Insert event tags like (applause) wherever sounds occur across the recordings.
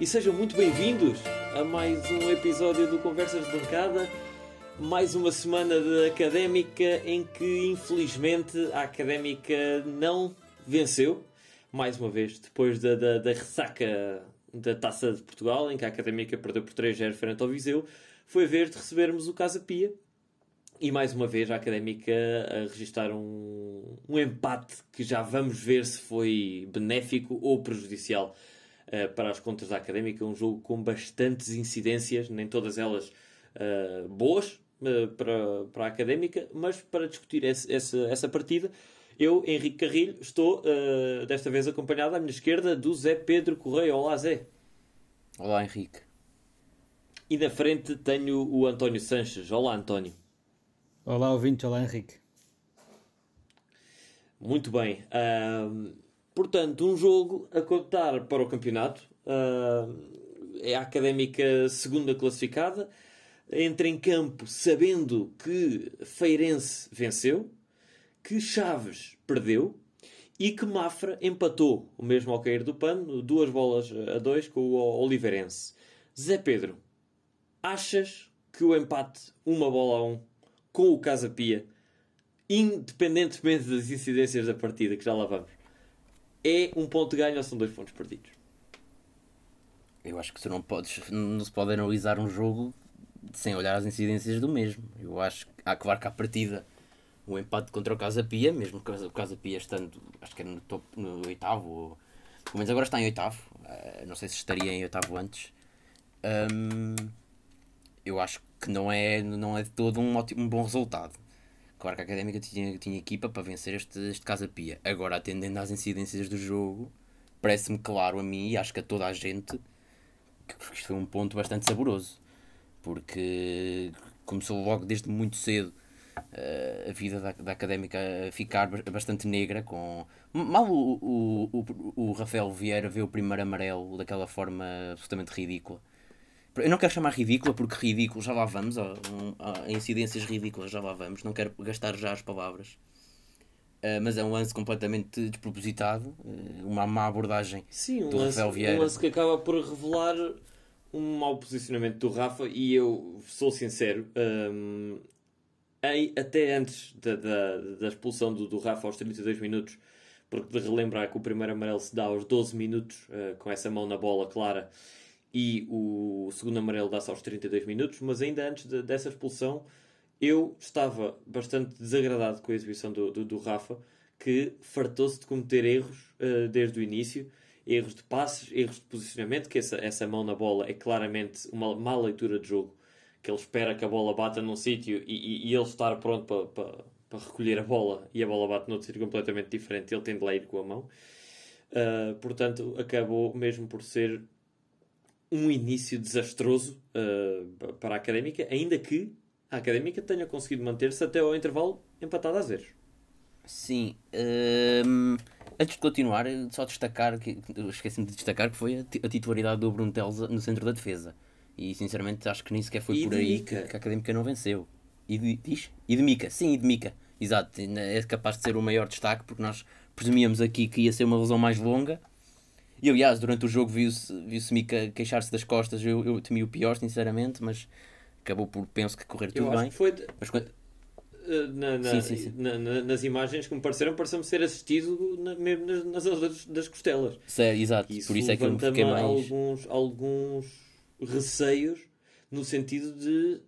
e sejam muito bem-vindos a mais um episódio do Conversas de Bancada. Mais uma semana de académica em que, infelizmente, a académica não venceu. Mais uma vez, depois da, da, da ressaca da Taça de Portugal, em que a académica perdeu por 3-0 frente ao Viseu, foi a vez de recebermos o Casa Pia. E mais uma vez a académica a registrar um, um empate que já vamos ver se foi benéfico ou prejudicial para as contas da académica. Um jogo com bastantes incidências, nem todas elas uh, boas uh, para, para a académica, mas para discutir esse, essa, essa partida. Eu, Henrique Carrilho, estou desta vez acompanhado à minha esquerda do Zé Pedro Correia. Olá, Zé. Olá, Henrique. E na frente tenho o António Sanches. Olá, António. Olá, ouvinte. Olá, Henrique. Muito bem. Uh, portanto, um jogo a contar para o campeonato. Uh, é a académica segunda classificada. Entra em campo sabendo que Feirense venceu, que Chaves perdeu e que Mafra empatou, o mesmo ao cair do pano, duas bolas a dois com o Oliveirense. Zé Pedro, achas que o empate, uma bola a um, com o Casa Pia, independentemente das incidências da partida, que já lá vamos, é um ponto de ganho ou são dois pontos perdidos? Eu acho que tu não podes, não se pode analisar um jogo sem olhar as incidências do mesmo. Eu acho que há claro que partida o empate contra o Casa Pia, mesmo o Casa Pia estando, acho que era no, top, no oitavo, ou, pelo menos agora está em oitavo, uh, não sei se estaria em oitavo antes. Um, eu acho que não é, não é de todo um, ótimo, um bom resultado. Claro que a Académica tinha, tinha equipa para vencer este, este Casa Pia. Agora, atendendo às incidências do jogo, parece-me claro a mim e acho que a toda a gente que isto foi um ponto bastante saboroso. Porque começou logo desde muito cedo uh, a vida da, da Académica a ficar bastante negra. com Mal o, o, o, o Rafael Vieira vê o primeiro amarelo daquela forma absolutamente ridícula eu não quero chamar ridícula, porque ridículo já lá vamos, a, a incidências ridículas já lá vamos, não quero gastar já as palavras. Uh, mas é um lance completamente despropositado, uh, uma má abordagem Sim, um do lance, Rafael Vieira. Um lance que acaba por revelar um mau posicionamento do Rafa, e eu sou sincero, um, até antes da, da, da expulsão do, do Rafa aos 32 minutos, porque de relembrar que o primeiro amarelo se dá aos 12 minutos, uh, com essa mão na bola clara e o segundo amarelo dá-se aos 32 minutos, mas ainda antes de, dessa expulsão eu estava bastante desagradado com a exibição do, do, do Rafa, que fartou-se de cometer erros uh, desde o início, erros de passes, erros de posicionamento, que essa, essa mão na bola é claramente uma má leitura de jogo, que ele espera que a bola bata num sítio e, e, e, ele estar pronto para, para, para recolher a bola e a bola bate noutro sítio completamente diferente, ele tem de lá ir com a mão. Uh, portanto, acabou mesmo por ser um início desastroso uh, para a Académica, ainda que a Académica tenha conseguido manter-se até ao intervalo empatado a zeros. Sim. Um, antes de continuar, só destacar, que esqueci-me de destacar, que foi a, titularidade do Bruno no centro da defesa. E sinceramente acho que nem sequer foi e por aí que, que, a Académica não venceu. E de, diz? E de Mica, sim, e de Mica. Exato, é capaz de ser o maior destaque porque nós presumíamos aqui que ia ser uma lesão mais longa e aliás, durante o jogo viu-se viu Mika queixar-se das costas. Eu, eu temi o pior, sinceramente, mas acabou por, penso que correr tudo bem. foi de... mas quando... Eh, na, na, sim, sim, sim. Na, nas imagens que me pareceram, pareceu-me ser assistido mesmo nas, nas zonas das costelas. Sério, exato, isso por isso é que eu me fiquei mais. Alguns, alguns receios no sentido de.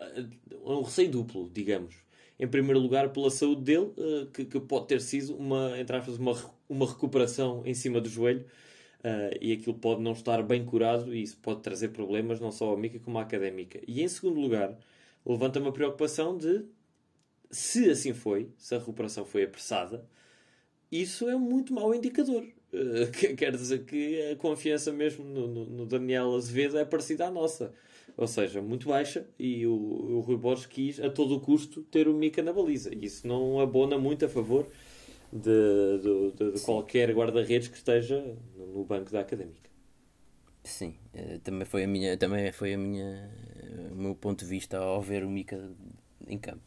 Eh, um receio duplo, digamos. Em primeiro lugar, pela saúde dele, eh, que, que pode ter sido uma, entre aspas, uma uma recuperação em cima do joelho uh, e aquilo pode não estar bem curado e isso pode trazer problemas não só à Mica como à académica. E em segundo lugar, levanta-me a preocupação de se assim foi, se a recuperação foi apressada, isso é um muito mau indicador. (laughs) Uh, quer dizer que a confiança mesmo no, no, no, Daniel Azevedo é parecida à nossa. Ou seja, muito baixa e o, o Rui Borges quis a todo custo ter o Mica na baliza. Isso não abona muito a favor de, de, de qualquer guarda-redes que esteja no banco da académica. Sim, eh, também foi a minha, também foi a minha, o meu ponto de vista ao ver o Mica em campo.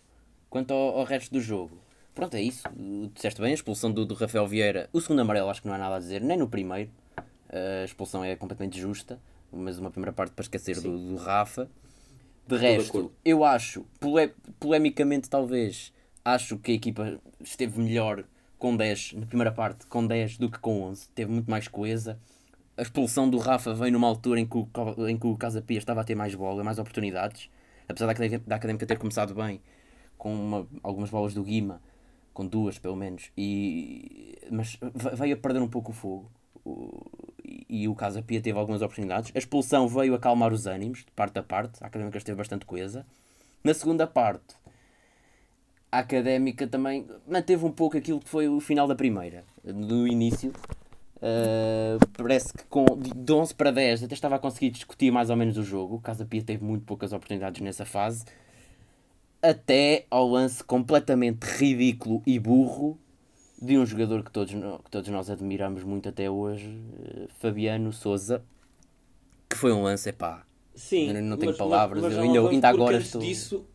Quanto ao, ao resto do jogo, pronto, é isso. Disseste bem, a expulsão do, do Rafael Vieira. O segundo amarelo acho que não há nada a dizer, nem no primeiro. a expulsão é completamente justa, mas uma primeira parte para esquecer do, do, Rafa. De resto, eu acho, pole, polemicamente talvez, acho que a equipa esteve melhor com 10 na primeira parte, com 10 do que com 11, teve muito mais coesa. A expulsão do Rafa veio numa altura em que o, em que o Casa Pia estava a ter mais bola, mais oportunidades, apesar da, da Académica ter começado bem, com uma, algumas bolas do Guima, com duas pelo menos, e, mas veio a perder um pouco o fogo. O, e o Casa Pia teve algumas oportunidades. A expulsão veio acalmar os ânimos, de parte a parte. A Académica esteve bastante coesa. Na segunda parte, a Académica também manteve um pouco aquilo que foi o final da primeira. No início, uh, parece que com, de 11 para 10 até estava a conseguir discutir mais ou menos o jogo. O Casa Pia teve muito poucas oportunidades nessa fase até ao lance completamente ridículo e burro de um jogador que todos, que todos nós admiramos muito até hoje, eh, Fabiano Souza, que foi um lance, pá. Sim, não, não tenho mas, palavras, mas, mas eu ainda, ainda agora estou. Disso,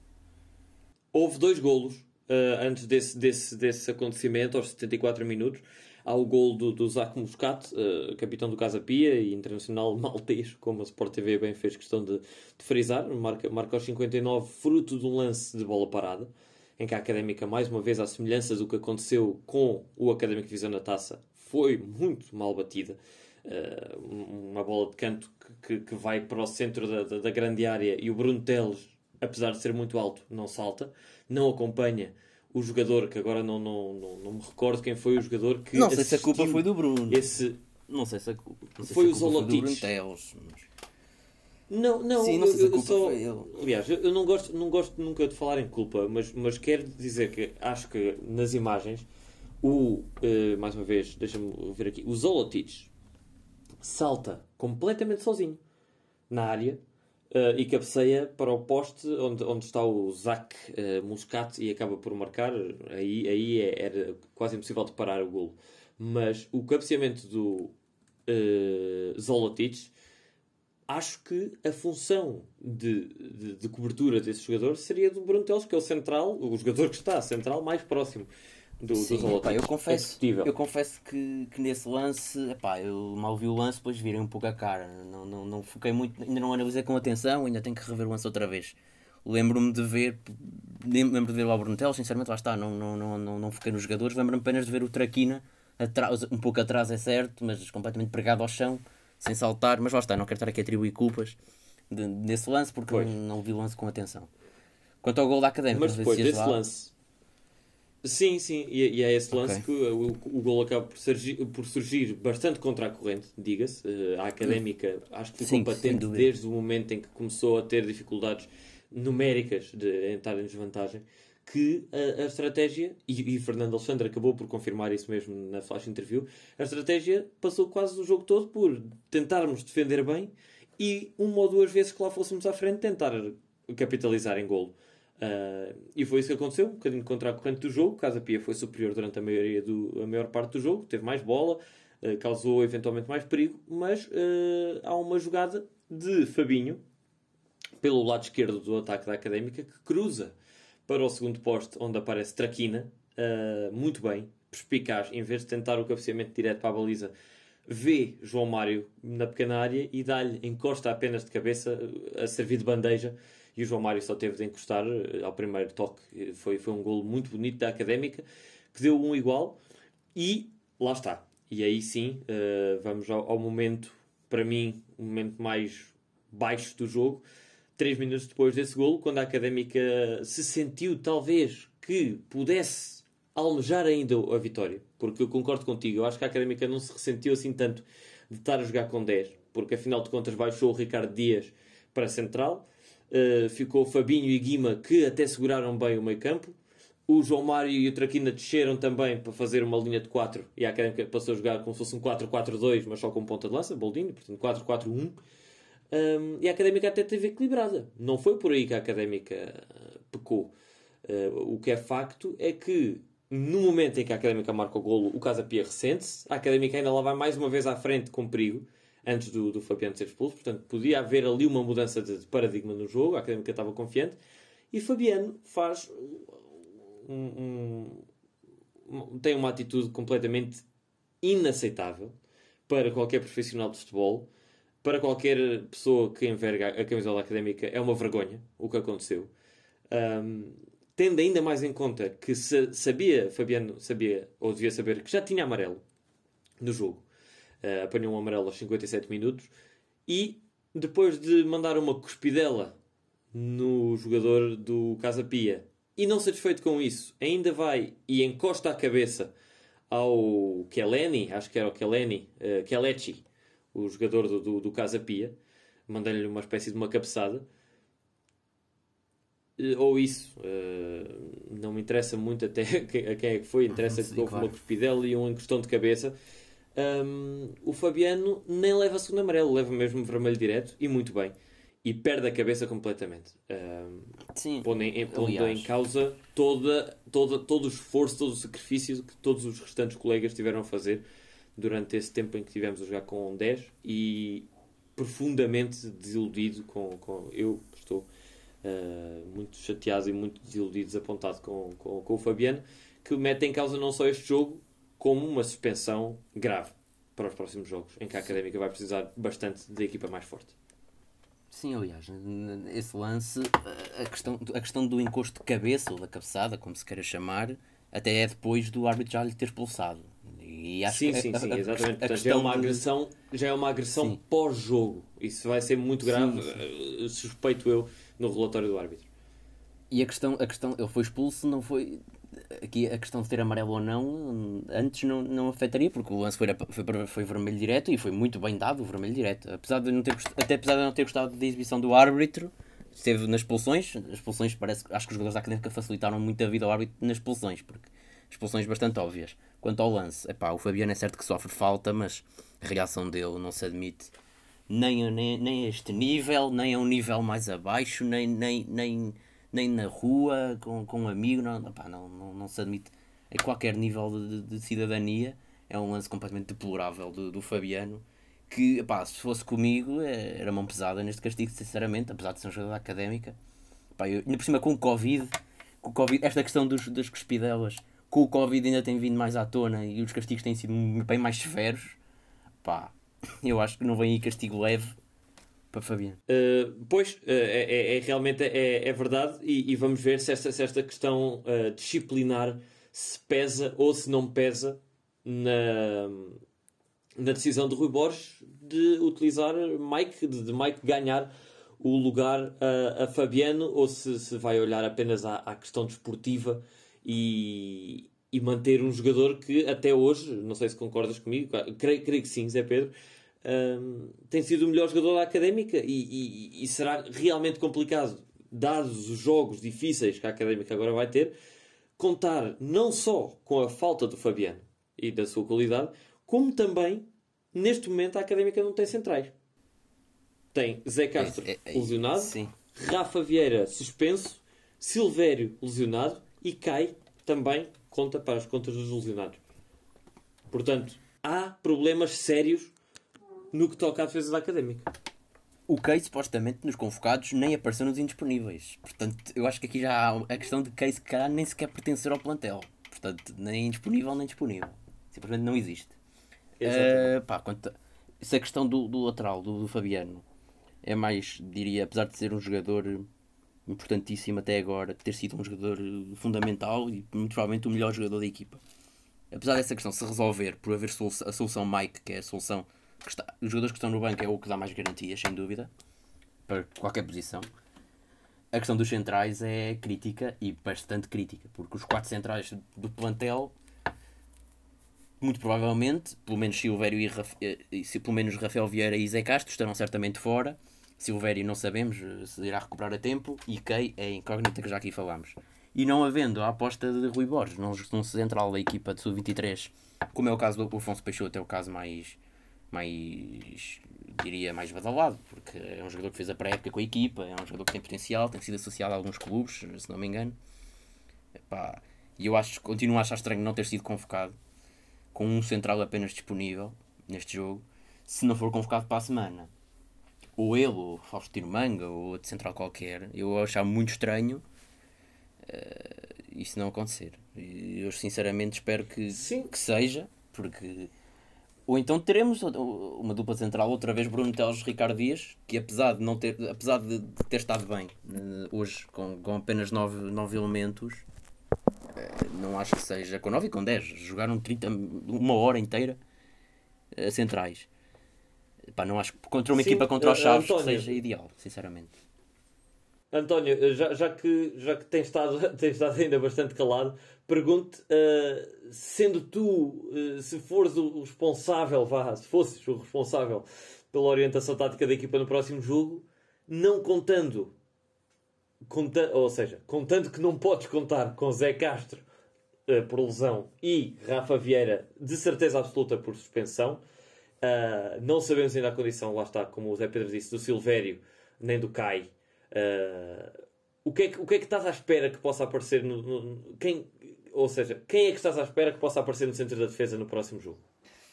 houve dois golos uh, antes desse, desse, desse acontecimento, aos 74 minutos há o gol do, do Zac Muscat, uh, capitão do Casa Pia e internacional (laughs) maltês, como a Sport TV bem fez questão de, de frisar, marca, marca aos 59, fruto de um lance de bola parada, em que a Académica, mais uma vez, à semelhança do que aconteceu com o Académico Visão na Taça, foi muito mal batida. Uh, uma bola de canto que, que, que, vai para o centro da, da, da grande área e o Bruno Teles, apesar de ser muito alto, não salta, não acompanha o jogador, que agora não, não, não, não me recordo quem foi o jogador que. Não sei se a culpa foi do Bruno. Esse... Não sei se a culpa. foi se a culpa o Zolotic. Não, não, Sim, não a culpa só... foi. Aliás, eu não gosto, não gosto nunca de falar em culpa, mas, mas quero dizer que acho que nas imagens, o, uh, mais uma vez, deixa-me ver aqui, o Zolotic salta completamente sozinho na área Uh, e cabeceia para o poste onde, onde está o Zac uh, Muscat e acaba por marcar. Aí, aí é, era quase impossível de parar o golo. Mas o cabeceamento do uh, Zolotic, acho que a função de, de, de, cobertura desse jogador seria do Bruno Teles, que é o central, o jogador que está central mais próximo do, Sim, do epá, eu confesso, eu confesso que, que nesse lance, epá, eu mal vi o lance, depois virei um pouco a cara. Não, não, não foquei muito, ainda não analisei com atenção, ainda tenho que rever o lance outra vez. Lembro-me de ver, lembro de ver o Alberto sinceramente, lá está, não, não, não, não, não foquei nos jogadores, lembro-me apenas de ver o Traquina, atrás, um pouco atrás é certo, mas completamente pregado ao chão, sem saltar, mas lá está, não quero estar aqui a atribuir culpas de, desse lance, porque não, não vi o lance com atenção. Quanto ao gol da Académica, mas depois desse lá, lance Sim, sim, e, e é esse lance okay. que o, o, gol acaba por surgir, por surgir bastante contra a corrente, diga-se. Uh, a académica acho que ficou sim, patente desde o momento em que começou a ter dificuldades numéricas de entrar em desvantagem. Que a, a estratégia, e, e, Fernando Alexandre acabou por confirmar isso mesmo na flash interview, a estratégia passou quase o jogo todo por tentarmos defender bem e uma ou duas vezes que lá fôssemos à frente tentar capitalizar em golo. Uh, e foi isso que aconteceu, um bocadinho contra a corrente do jogo. Casa Pia foi superior durante a, maioria do, a maior parte do jogo, teve mais bola, uh, causou eventualmente mais perigo, mas uh, há uma jogada de Fabinho pelo lado esquerdo do ataque da Académica que cruza para o segundo poste onde aparece Traquina, muito bem, perspicaz, em vez de tentar o cabeceamento direto para a baliza. Vê João Mário na pequena área e dá-lhe, encosta apenas de cabeça a servir de bandeja e o João Mário só teve de encostar eh, ao primeiro toque. Foi, foi um golo muito bonito da Académica, que deu um igual, e lá está. E aí sim, uh, vamos ao, ao, momento, para mim, o momento mais baixo do jogo. Três minutos depois desse golo, quando a Académica se sentiu, talvez, que pudesse almejar ainda a vitória. Porque eu concordo contigo, eu acho que a Académica não se ressentiu assim tanto de estar a jogar com 10, porque afinal de contas baixou o Ricardo Dias para a central Uh, ficou Fabinho e Guima que até seguraram bem o meio campo. O João Mário e o Traquina desceram também para fazer uma linha de 4 e a Académica passou a jogar como se fosse um 4-4-2, mas só com ponta de lança, Boldini, portanto 4-4-1. Um, e a Académica até teve equilibrada. Não foi por aí que a Académica uh, pecou. Uh, o que é facto é que no momento em que a Académica marca o golo, o Casa Pia ressente-se. A Académica ainda lá vai mais uma vez à frente com perigo antes do, do Fabiano ser expulso. Portanto, podia haver ali uma mudança de paradigma no jogo. A Académica estava confiante. E Fabiano faz um, um, tem uma atitude completamente inaceitável para qualquer profissional de futebol, para qualquer pessoa que enverga a camisola académica, é uma vergonha o que aconteceu. Um, tendo ainda mais em conta que se, sabia, Fabiano sabia, ou devia saber, que já tinha amarelo no jogo. Uh, apanhou um amarelo aos 57 minutos e depois de mandar uma cuspidela no jogador do Casa Pia e não satisfeito com isso, ainda vai e encosta a cabeça ao Keleni, acho que era o Keleni, uh, Kelechi, o jogador do, do, do Casa Pia, mandando-lhe uma espécie de uma cabeçada. Uh, ou isso, uh, não me interessa muito até (laughs) a quem é que foi, interessa que houve claro. uma cuspidela e um encostão de cabeça. Um, o Fabiano nem leva segundo amarelo, leva mesmo vermelho direto e muito bem e perde a cabeça completamente. Um, Sim. Pondo, em, pondo em causa toda, toda, todo o esforço, todo o sacrifício que todos os restantes colegas tiveram a fazer durante esse tempo em que tivemos a jogar com 10 e profundamente desiludido com, com eu estou uh, muito chateado e muito desiludido, desapontado com, com, com o Fabiano, que mete em causa não só este jogo, como uma suspensão grave para os próximos jogos, em que a Académica vai precisar bastante da equipa mais forte. Sim, aliás, esse lance, a questão, a questão do encosto de cabeça ou da cabeçada, como se queira chamar, até é depois do árbitro já lhe ter expulsado. E acho sim, que sim, a, sim, exatamente. Portanto, já é uma agressão, já é uma agressão pós-jogo. Isso vai ser muito grave, sim, sim. Eh, suspeito eu, no relatório do árbitro. E a questão, a questão, ele foi expulso, não foi aqui a questão de ter amarelo ou não, antes não, não afetaria, porque o lance foi, foi, foi vermelho direto e foi muito bem dado o vermelho direto. Apesar de não ter, até apesar de não ter gostado da exibição do árbitro, esteve nas expulsões. As expulsões parece acho que os jogadores da académica facilitaram muito a vida ao árbitro nas expulsões, porque expulsões bastante óbvias. Quanto ao lance, epá, o Fabiano é certo que sofre falta, mas a reação dele não se admite nem, nem, nem a este nível, nem a um nível mais abaixo, nem, nem, nem nem na rua, com, com um amigo, não, opá, não, não, não se admite a qualquer nível de, de, cidadania. É um lance completamente deplorável do, do Fabiano. Que, opá, se fosse comigo, é, era mão pesada neste castigo, sinceramente, apesar de ser um jogador académica. Opá, eu, ainda por cima com o Covid, com o COVID esta questão dos, das cuspidelas, com o Covid ainda tem vindo mais à tona e os castigos têm sido bem mais severos. Pá, eu acho que não vem aí castigo leve para Fabiano. Uh, pois, uh, é, é, realmente é, é verdade e, e, vamos ver se esta, se esta questão uh, disciplinar se pesa ou se não pesa na, na decisão de Rui Borges de utilizar Mike, de, de Mike ganhar o lugar a, a Fabiano ou se, se vai olhar apenas à, à questão desportiva e, e manter um jogador que até hoje, não sei se concordas comigo, creio, creio que sim, Zé Pedro, um, tem sido o melhor jogador da académica e, e, e, será realmente complicado, dados os jogos difíceis que a académica agora vai ter, contar não só com a falta do Fabiano e da sua qualidade, como também neste momento a académica não tem centrais. Tem Zé Castro é, é, é, lesionado, sim. Rafa Vieira suspenso, Silvério lesionado e Cai também conta para as contas dos lesionados. Portanto, há problemas sérios no que toca à defesa da académica. O Case, supostamente, nos convocados, nem apareceu nos indisponíveis. Portanto, eu acho que aqui já há a questão de Case que nem sequer pertencer ao plantel. Portanto, nem indisponível nem disponível. Simplesmente não existe. Uh, pá, quanto a... Essa é questão do, do lateral, do, do Fabiano, é mais, diria, apesar de ser um jogador importantíssimo até agora, ter sido um jogador fundamental e muito provavelmente o melhor jogador da equipa. Apesar dessa questão se resolver por haver a solução Mike, que é a solução está, os jogadores que estão no banco é o que dá mais garantias, sem dúvida, para qualquer posição. A questão dos centrais é crítica e bastante crítica, porque os quatro centrais do plantel, muito provavelmente, pelo menos Silvério e, eh, se, pelo menos Rafael Vieira e Zé Castro estarão certamente fora. Silvério não sabemos eh, se irá recuperar a tempo e Kei é incógnita que já aqui falámos. E não havendo a aposta de Rui Borges, não, não central da equipa de sub-23, como é o caso do Afonso Peixoto, é o caso mais mais diria mais badalado, porque é um jogador que fez a pré-época com a equipa, é um jogador que tem potencial, tem sido associado a alguns clubes, se não me engano. e eu acho, continuo a achar estranho não ter sido convocado com um central apenas disponível neste jogo, se não for convocado para a semana. Ou ele, ou Faustino Manga, ou outro central qualquer. Eu achar muito estranho uh, isso não acontecer. Eu sinceramente espero que, Sim. que seja, porque Ou então teremos uma dupla central, outra vez Bruno Teles Ricardo Dias, que apesar de, não ter, apesar de ter estado bem uh, hoje com, com apenas 9, 9 elementos, uh, não acho que seja com 9 e com 10. Jogaram 30, uma hora inteira uh, centrais. Pá, não acho contra uma Sim, equipa contra os Chaves que seja ideal, sinceramente. António, já, já, que, já que tens estado, (laughs) tens estado ainda bastante calado, pergunto, uh, sendo tu, uh, se fores o responsável, vá, se fosses o responsável pela orientação tática da equipa no próximo jogo, não contando, conta, ou seja, contando que não podes contar com Zé Castro uh, por lesão e Rafa Vieira de certeza absoluta por suspensão, não sabemos ainda a condição, lá está, como o Zé Pedro disse, do Silvério nem do Cai Uh, o, que é que, o que é que estás à espera que possa aparecer no, no, quem, ou seja, quem é que estás à espera que possa aparecer no centro da defesa no próximo jogo?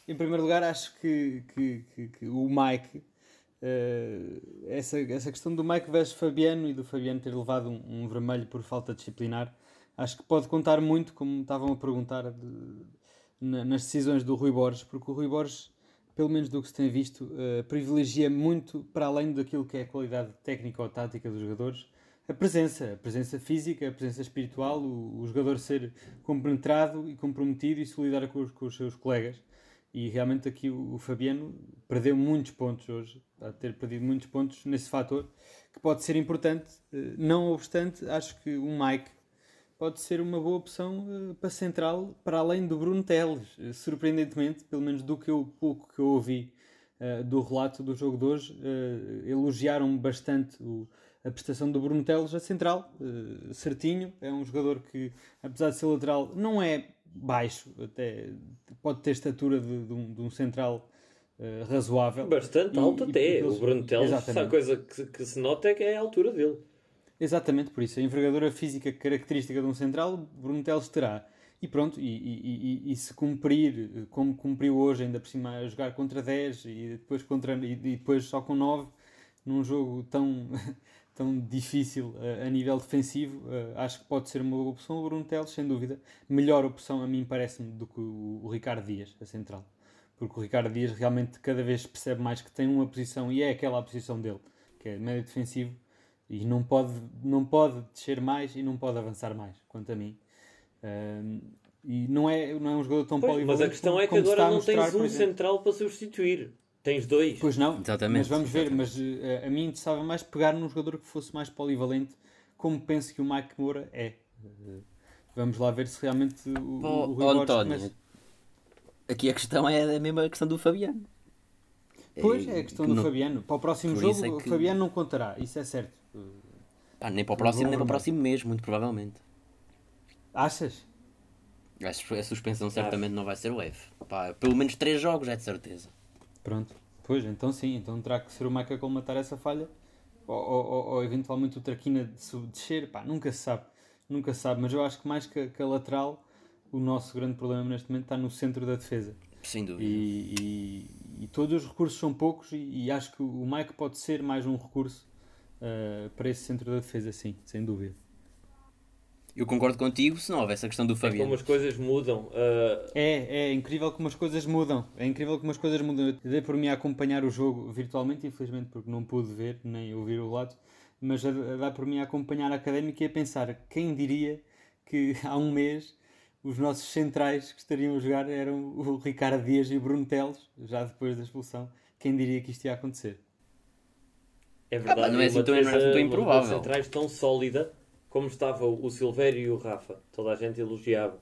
Em primeiro lugar, acho que, que, que, que o Mike, uh, essa, essa questão do Mike versus Fabiano e do Fabiano ter levado um, um, vermelho por falta disciplinar, acho que pode contar muito, como estavam a perguntar, de, na, nas decisões do Rui Borges, porque o Rui Borges pelo menos do que se tem visto, uh, privilegia muito, para além daquilo que é a qualidade técnica ou tática dos jogadores, a presença, a presença física, a presença espiritual, o, o jogador ser compenetrado e comprometido e solidário com os, com os seus colegas. E realmente aqui o, o, Fabiano perdeu muitos pontos hoje, a ter perdido muitos pontos nesse fator, que pode ser importante. Uh, não obstante, acho que o Mike pode ser uma boa opção uh, para central, para além do Bruno Teles. Uh, surpreendentemente, pelo menos do que eu, pouco que eu ouvi uh, do relato do jogo de hoje, elogiaram bastante o, a prestação do Bruno Teles a central, certinho. É um jogador que, apesar de ser lateral, não é baixo, até pode ter estatura de, de, um, de um, central. razoável bastante alto e, até. E, o Bruno Teles, a coisa que, que se nota é que é a altura dele. Exatamente, por isso a envergadura física característica de um central, Bruno Teles terá. E pronto, e, e, e, e, se cumprir, como cumpriu hoje, ainda por cima a jogar contra 10 e depois, contra, e, depois só com 9, num jogo tão, (laughs) tão difícil uh, a nível defensivo, uh, acho que pode ser uma boa opção o Bruno Teles, sem dúvida. Melhor opção, a mim parece-me, do que o, o Ricardo Dias, a central. Porque o Ricardo Dias realmente cada vez percebe mais que tem uma posição, e é aquela a posição dele, que é médio defensivo, e não pode, não pode descer mais e não pode avançar mais, quanto a mim. Um, e não é, não é um jogador tão pois, polivalente. Mas a questão é que agora não tens um central para substituir. Tens dois. Pois não. Exatamente. Mas vamos ver. Mas uh, a mim interessava mais pegar num jogador que fosse mais polivalente, como penso que o Mike Moura é. Uh, vamos lá ver se realmente o, oh, o Rui oh, António, começa... aqui a questão é a mesma questão do Fabiano. Pois é a questão do não... Fabiano. Para o próximo Por jogo, é que... o Fabiano não contará, isso é certo. Pá, nem para o próximo, nem para o próximo mês, muito provavelmente. Achas? A suspensão certamente não vai ser o F. Pá, pelo menos 3 jogos, é de certeza. Pronto. Pois, então sim, então terá que ser o Mike a colmatar essa falha. Ou, ou, ou, eventualmente o Traquina de descer. Pá, nunca se sabe. Nunca se sabe. Mas eu acho que mais que, que a lateral, o nosso grande problema neste momento está no centro da defesa. Sem dúvida. E, e, e todos os recursos são poucos e, e, acho que o Mike pode ser mais um recurso uh, para esse centro da defesa, sim, sem dúvida. Eu concordo contigo, se não houvesse a questão do Fabiano. É como as coisas mudam. Uh... É, é incrível como as coisas mudam. É incrível como as coisas mudam. Eu dei por mim a acompanhar o jogo virtualmente, infelizmente porque não pude ver nem ouvir o relato, mas a, a dar por mim a acompanhar a académica e a pensar quem diria que (laughs) há um mês os nossos centrais que estariam a jogar eram o Ricardo Dias e o Bruno Teles, já depois da expulsão. Quem diria que isto ia acontecer? É verdade, ah, não é assim tão, defesa, tão improvável. centrais tão sólida como estava o Silvério e o Rafa. Toda a gente elogiava.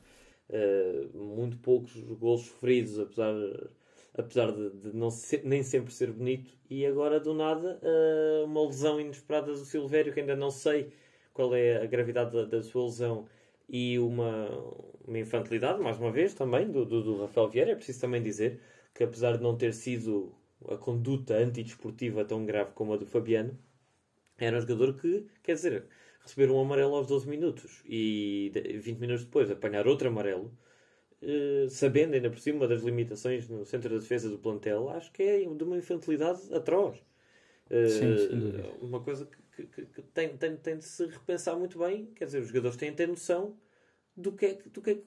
Uh, muito poucos gols sofridos, apesar, apesar de, de não nem sempre ser bonito. E agora, do nada, uh, uma lesão inesperada do Silvério, que ainda não sei qual é a gravidade da, da sua lesão, e uma, uma infantilidade, mais uma vez, também, do, do, do Rafael Vieira. É preciso também dizer que, apesar de não ter sido a conduta antidesportiva tão grave como a do Fabiano, era um jogador que, quer dizer, receber um amarelo aos 12 minutos e 20 minutos depois apanhar outro amarelo, eh, sabendo ainda por cima das limitações no centro da defesa do plantel, acho que é de uma infantilidade atroz. Eh, Sim, uma coisa que, que, que, tem, tem, tem de se repensar muito bem. Quer dizer, os jogadores têm de ter noção do que é, do que, é,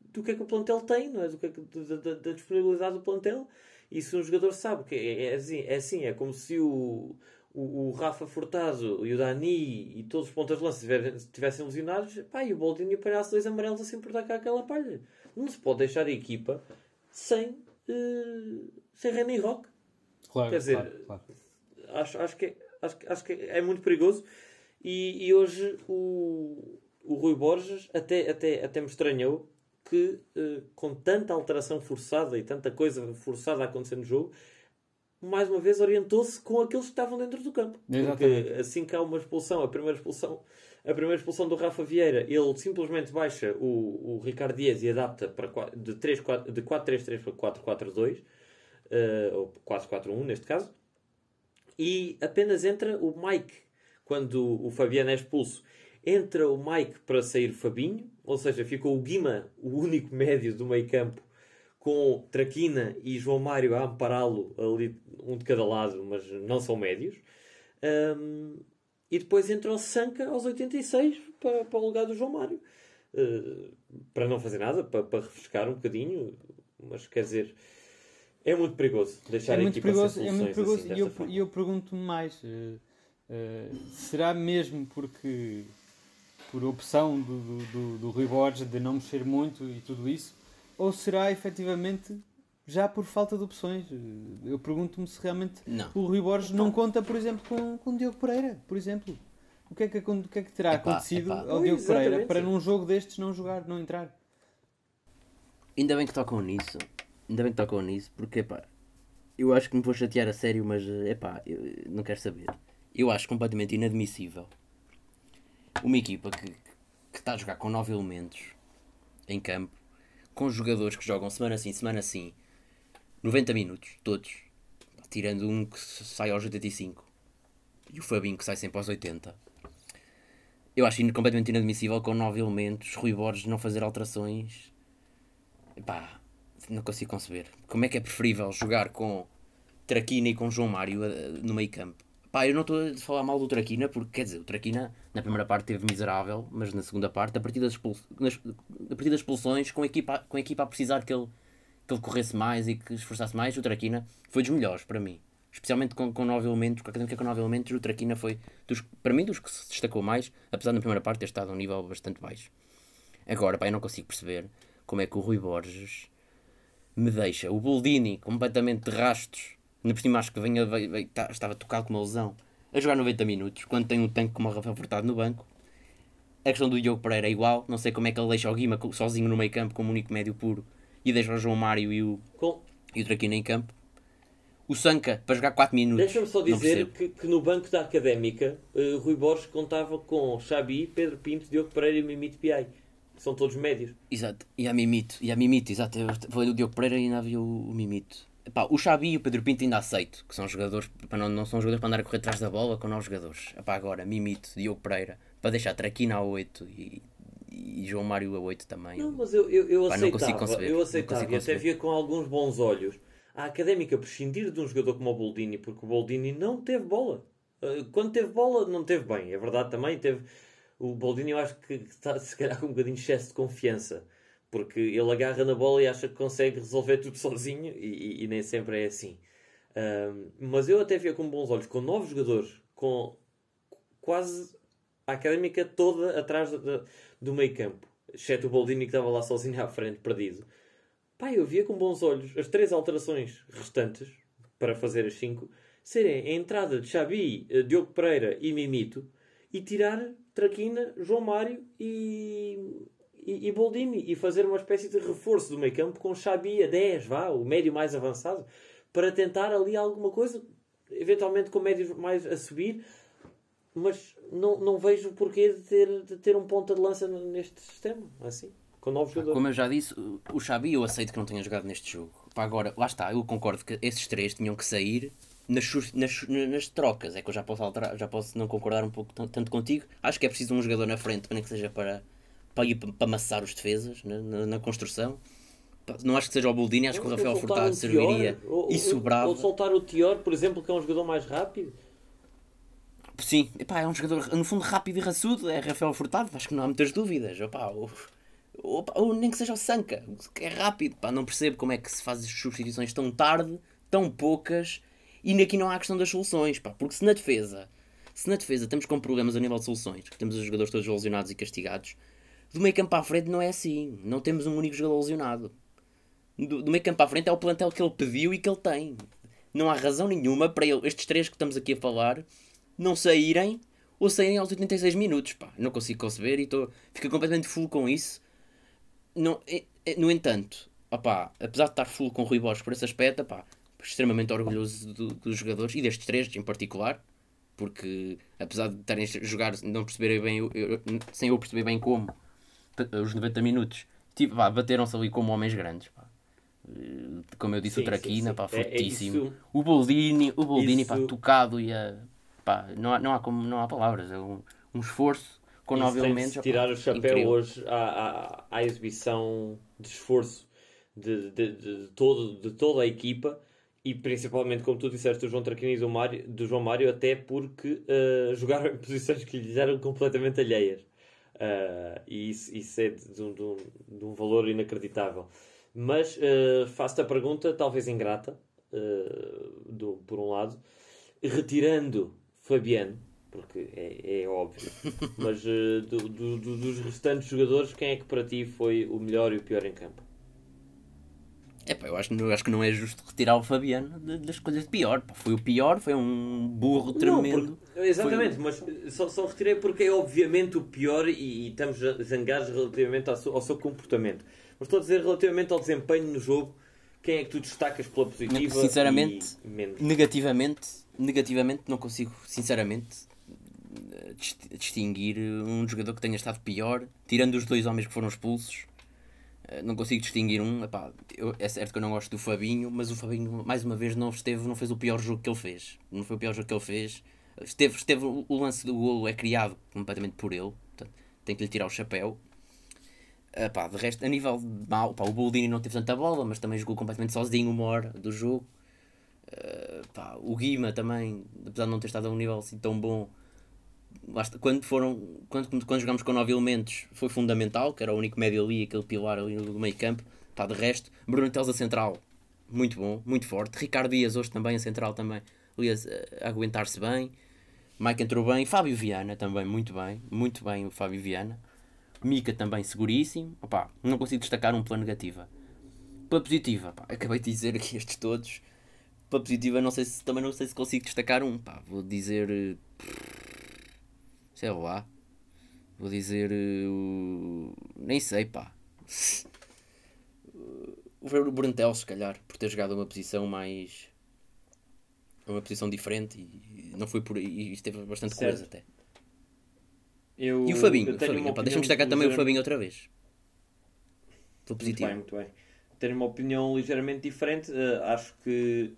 do que é que o plantel tem, não é? Do que é que, da, da, da disponibilidade do plantel. E se um jogador sabe que é, é, assim, é assim, é como se o, o, o, Rafa Furtado e o Dani e todos os pontas de lança estivessem lesionados, pá, e o Boldini apanhasse dois amarelos assim por dar cá aquela palha. Não se pode deixar a equipa sem, uh, sem René Rock. Claro, Quer dizer, claro, claro. Acho, acho, que, é, acho, acho que é muito perigoso. E, e hoje o, o Rui Borges até, até, até me estranhou que, uh, com tanta alteração forçada e tanta coisa forçada a acontecer no jogo, mais uma vez orientou-se com aqueles que estavam dentro do campo. Exatamente. Porque assim que há uma expulsão, a primeira expulsão, a primeira expulsão do Rafa Vieira, ele simplesmente baixa o, o Ricardo Dias e adapta para, de, 3, 4, de 4-3-3 para 4-4-2, uh, eh, ou 4-4-1 neste caso, e apenas entra o Mike quando o Fabiano é expulso. Entra o Mike para sair o Fabinho, ou seja, ficou o Guima, o único médio do meio campo, com Traquina e João Mário a ampará-lo ali, um de cada lado, mas não são médios. Um, e depois entra o Sanca aos 86 para, para o lugar do João Mário. Uh, para não fazer nada, para, para refrescar um bocadinho, mas quer dizer, é muito perigoso deixar é muito perigoso, É muito perigoso assim, e eu, eu pergunto-me mais: uh, uh, será mesmo porque por opção do, do, do, do Rui Borges de não mexer muito e tudo isso? ou será efetivamente já por falta de opções? Eu pergunto-me se realmente não. o Rui Borges não conta, por exemplo, com, com o Diogo Pereira, por exemplo. O que é que, o que, é que terá epá, acontecido epá. ao Diogo Pereira para num jogo destes não jogar, não entrar? Ainda bem que tocam nisso. Ainda bem que tocam nisso, porque epá, eu acho que me vou chatear a sério, mas epá, eu não quero saber. Eu acho completamente inadmissível uma equipa que, que está a jogar com nove elementos em campo com jogadores que jogam semana sim, semana sim, 90 minutos, todos, tirando um que sai aos 85 e o Fabinho que sai sempre aos 80. Eu acho completamente inadmissível com 9 elementos, Rui Borges não fazer alterações. Epá, não consigo conceber. Como é que é preferível jogar com Traquina e com João Mário uh, no meio campo? Pá, eu não estou a falar mal do Traquina, porque quer dizer, o Traquina na primeira parte teve miserável, mas na segunda parte, a partir das, expul... nas... a partir das expulsões, com a, equipa... com a equipa a precisar que ele... que ele corresse mais e que esforçasse mais, o Traquina foi dos melhores para mim. Especialmente com, com nove elementos, com a académica com nove elementos, o Traquina foi, dos... para mim, dos que se destacou mais, apesar de na primeira parte ter estado a um nível bastante baixo. Agora, pá, eu não consigo perceber como é que o Rui Borges me deixa o Boldini completamente de rastos Ainda por cima acho que venha, veio, veio, tá, estava tocado com uma lesão. A jogar 90 minutos, quando tem um tanque como o Rafael Furtado no banco. A questão do Diogo Pereira é igual. Não sei como é que ele deixa o Guima sozinho no meio campo como único médio puro. E deixa o João Mário e o, com... e o Traquina em campo. O Sanca para jogar 4 minutos. Deixa-me só dizer que, que, no banco da Académica, uh, Rui Borges contava com Xabi, Pedro Pinto, Diogo Pereira e Mimito Piai. São todos médios. Exato. E a Mimito. E a Mimito, exato. Foi o Diogo Pereira e ainda havia o, o Mimito. Epá, o Xabi e o Pedro Pinto ainda aceito, que são jogadores, não, não são jogadores para andar a correr atrás da bola com novos jogadores. Epá, agora, Mimito, Diogo Pereira, para deixar Traquina a 8 e, e João Mário a 8 também. Não, mas eu, eu, eu Pá, aceitava, conceber, eu aceitava e até via com alguns bons olhos a Académica prescindir de um jogador como o Boldini, porque o Boldini não teve bola. Eh, quando teve bola, não teve bem. É verdade também, teve... O Boldini eu acho que está (laughs) se calhar com um bocadinho de excesso de confiança porque ele agarra na bola e acha que consegue resolver tudo sozinho e, e, e nem sempre é assim. Mas eu até via com bons olhos, com novos jogadores, com quase a académica toda atrás do, do meio campo, exceto o Boldini que estava lá sozinho à frente, perdido. Pá, eu via com bons olhos as três alterações restantes para fazer as cinco serem a entrada de Xabi, Diogo Pereira e Mimito e tirar Traquina, João Mário e e, e Boldini e fazer uma espécie de reforço do meio campo com Xabi a 10, vá, o médio mais avançado, para tentar ali alguma coisa, eventualmente com médios mais a subir, mas não, não vejo o porquê de ter, de ter um ponta de lança neste sistema, assim, com novos jogadores. Como eu já disse, o Xabi eu aceito que não tenha jogado neste jogo. agora, lá está, eu concordo que esses três tinham que sair nas, nas, nas, trocas. É que eu já posso alterar, já posso não concordar um pouco tanto contigo. Acho que é preciso um jogador na frente, nem que seja para para ir para amassar os defesas né, na, na, construção. Não acho que seja o Boldini, acho que o Rafael Furtado serviria ou, e sobrava. Ou soltar o Tior, por exemplo, que é um jogador mais rápido. Sim, epá, é um jogador no fundo rápido e raçudo, é Rafael Furtado, acho que não há muitas dúvidas. Epá, o, ou, ou nem que seja o Sanca, que é rápido, pá, não percebo como é que se faz as substituições tão tarde, tão poucas, e aqui não há a questão das soluções, pá, porque se na defesa, se na defesa temos com problemas a nível de soluções, temos os jogadores todos lesionados e castigados, do meio campo à frente não é assim, não temos um único jogador lesionado. Do, do meio campo à frente é o plantel que ele pediu e que ele tem. Não há razão nenhuma para ele, estes três que estamos aqui a falar, não saírem ou saírem aos 86 minutos. Pá. Não consigo conceber e estou fico completamente full com isso. Não, é, é, no entanto, opá, apesar de estar full com o Rui Borges por esse aspecto, opá, extremamente orgulhoso do, dos jogadores e destes três em particular, porque apesar de estarem a jogar, não perceberem bem, eu, eu, sem eu perceber bem como, os 90 minutos, tipo, bateram-se ali como homens grandes. Pá. Eh, como eu disse, sim, o Traquina, sim, pá, fortíssimo. É, é o Boldini, o Boldini, isso... pá, tocado e a. Pá, não, há, não, há como, não há palavras, é um, um esforço com isso nove elementos. De tirar o chapéu incrível. hoje à, à, à, exibição de esforço de, de, de, todo, de toda a equipa e principalmente, como tu disseste, do João Traquina e do, Mário, do João Mário, até porque uh, (laughs) jogaram em posições que lhes eram completamente alheias. Uh, e isso, isso é de, de, um, de, um, valor inacreditável. Mas uh, faço-te a pergunta, talvez ingrata, uh, do, por um lado, retirando Fabiano, porque é, é óbvio, (laughs) mas do, do, dos restantes jogadores, quem é que para ti foi o melhor e o pior em campo? É pá, eu acho, eu acho que não é justo retirar o Fabiano das coisas de pior. Pá. Foi o pior, foi um burro tremendo. Não, porque, exatamente, foi... mas só, só retirei porque é obviamente o pior e, e estamos zangados relativamente ao seu, ao seu comportamento. Mas estou a dizer relativamente ao desempenho no jogo, quem é que tu destacas pela positiva? Sinceramente, negativamente, negativamente não consigo, sinceramente, distinguir um jogador que tenha estado pior, tirando os dois homens que foram expulsos. Eh, não consigo distinguir um. Epá, eu, é certo que eu não gosto do Fabinho, mas o Fabinho, mais uma vez, não esteve, não fez o pior jogo que ele fez. Não foi o pior jogo que ele fez. Esteve, esteve o lance do golo é criado completamente por ele. Portanto, tem que lhe tirar o chapéu. Uh, pá, de resto, a nível de mal, o Boldini não teve tanta bola, mas também jogou completamente sozinho uma hora do jogo. Pá, o Guima também, apesar de não ter estado a um nível assim tão bom, quando, foram, quando, quando jogámos com nove elementos foi fundamental, que era o único médio ali, aquele pilar ali do meio campo. Pá, de resto, Bruno Teles a central, muito bom, muito forte. Ricardo Dias hoje também a central também, ali a, a aguentar-se bem. Mike entrou bem, Fábio Viana também muito bem, muito bem o Fábio Viana. Mica também seguríssimo. Não consigo destacar um pela negativa. Pela positiva, acabei de dizer aqui estes todos. Pela positiva, não sei se, também não sei se consigo destacar um. Vou dizer. Sei lá. Vou dizer. Uh, nem sei, pá. o Brentel, se calhar, por ter jogado uma posição mais. uma posição diferente e não foi por aí. E esteve bastante certo. coisa até. Eu, e o Fabinho, Fabinho. deixa-me destacar também o Fabinho outra vez. Estou positivo. Muito bem, muito bem. Tenho uma opinião ligeiramente diferente. Uh, acho que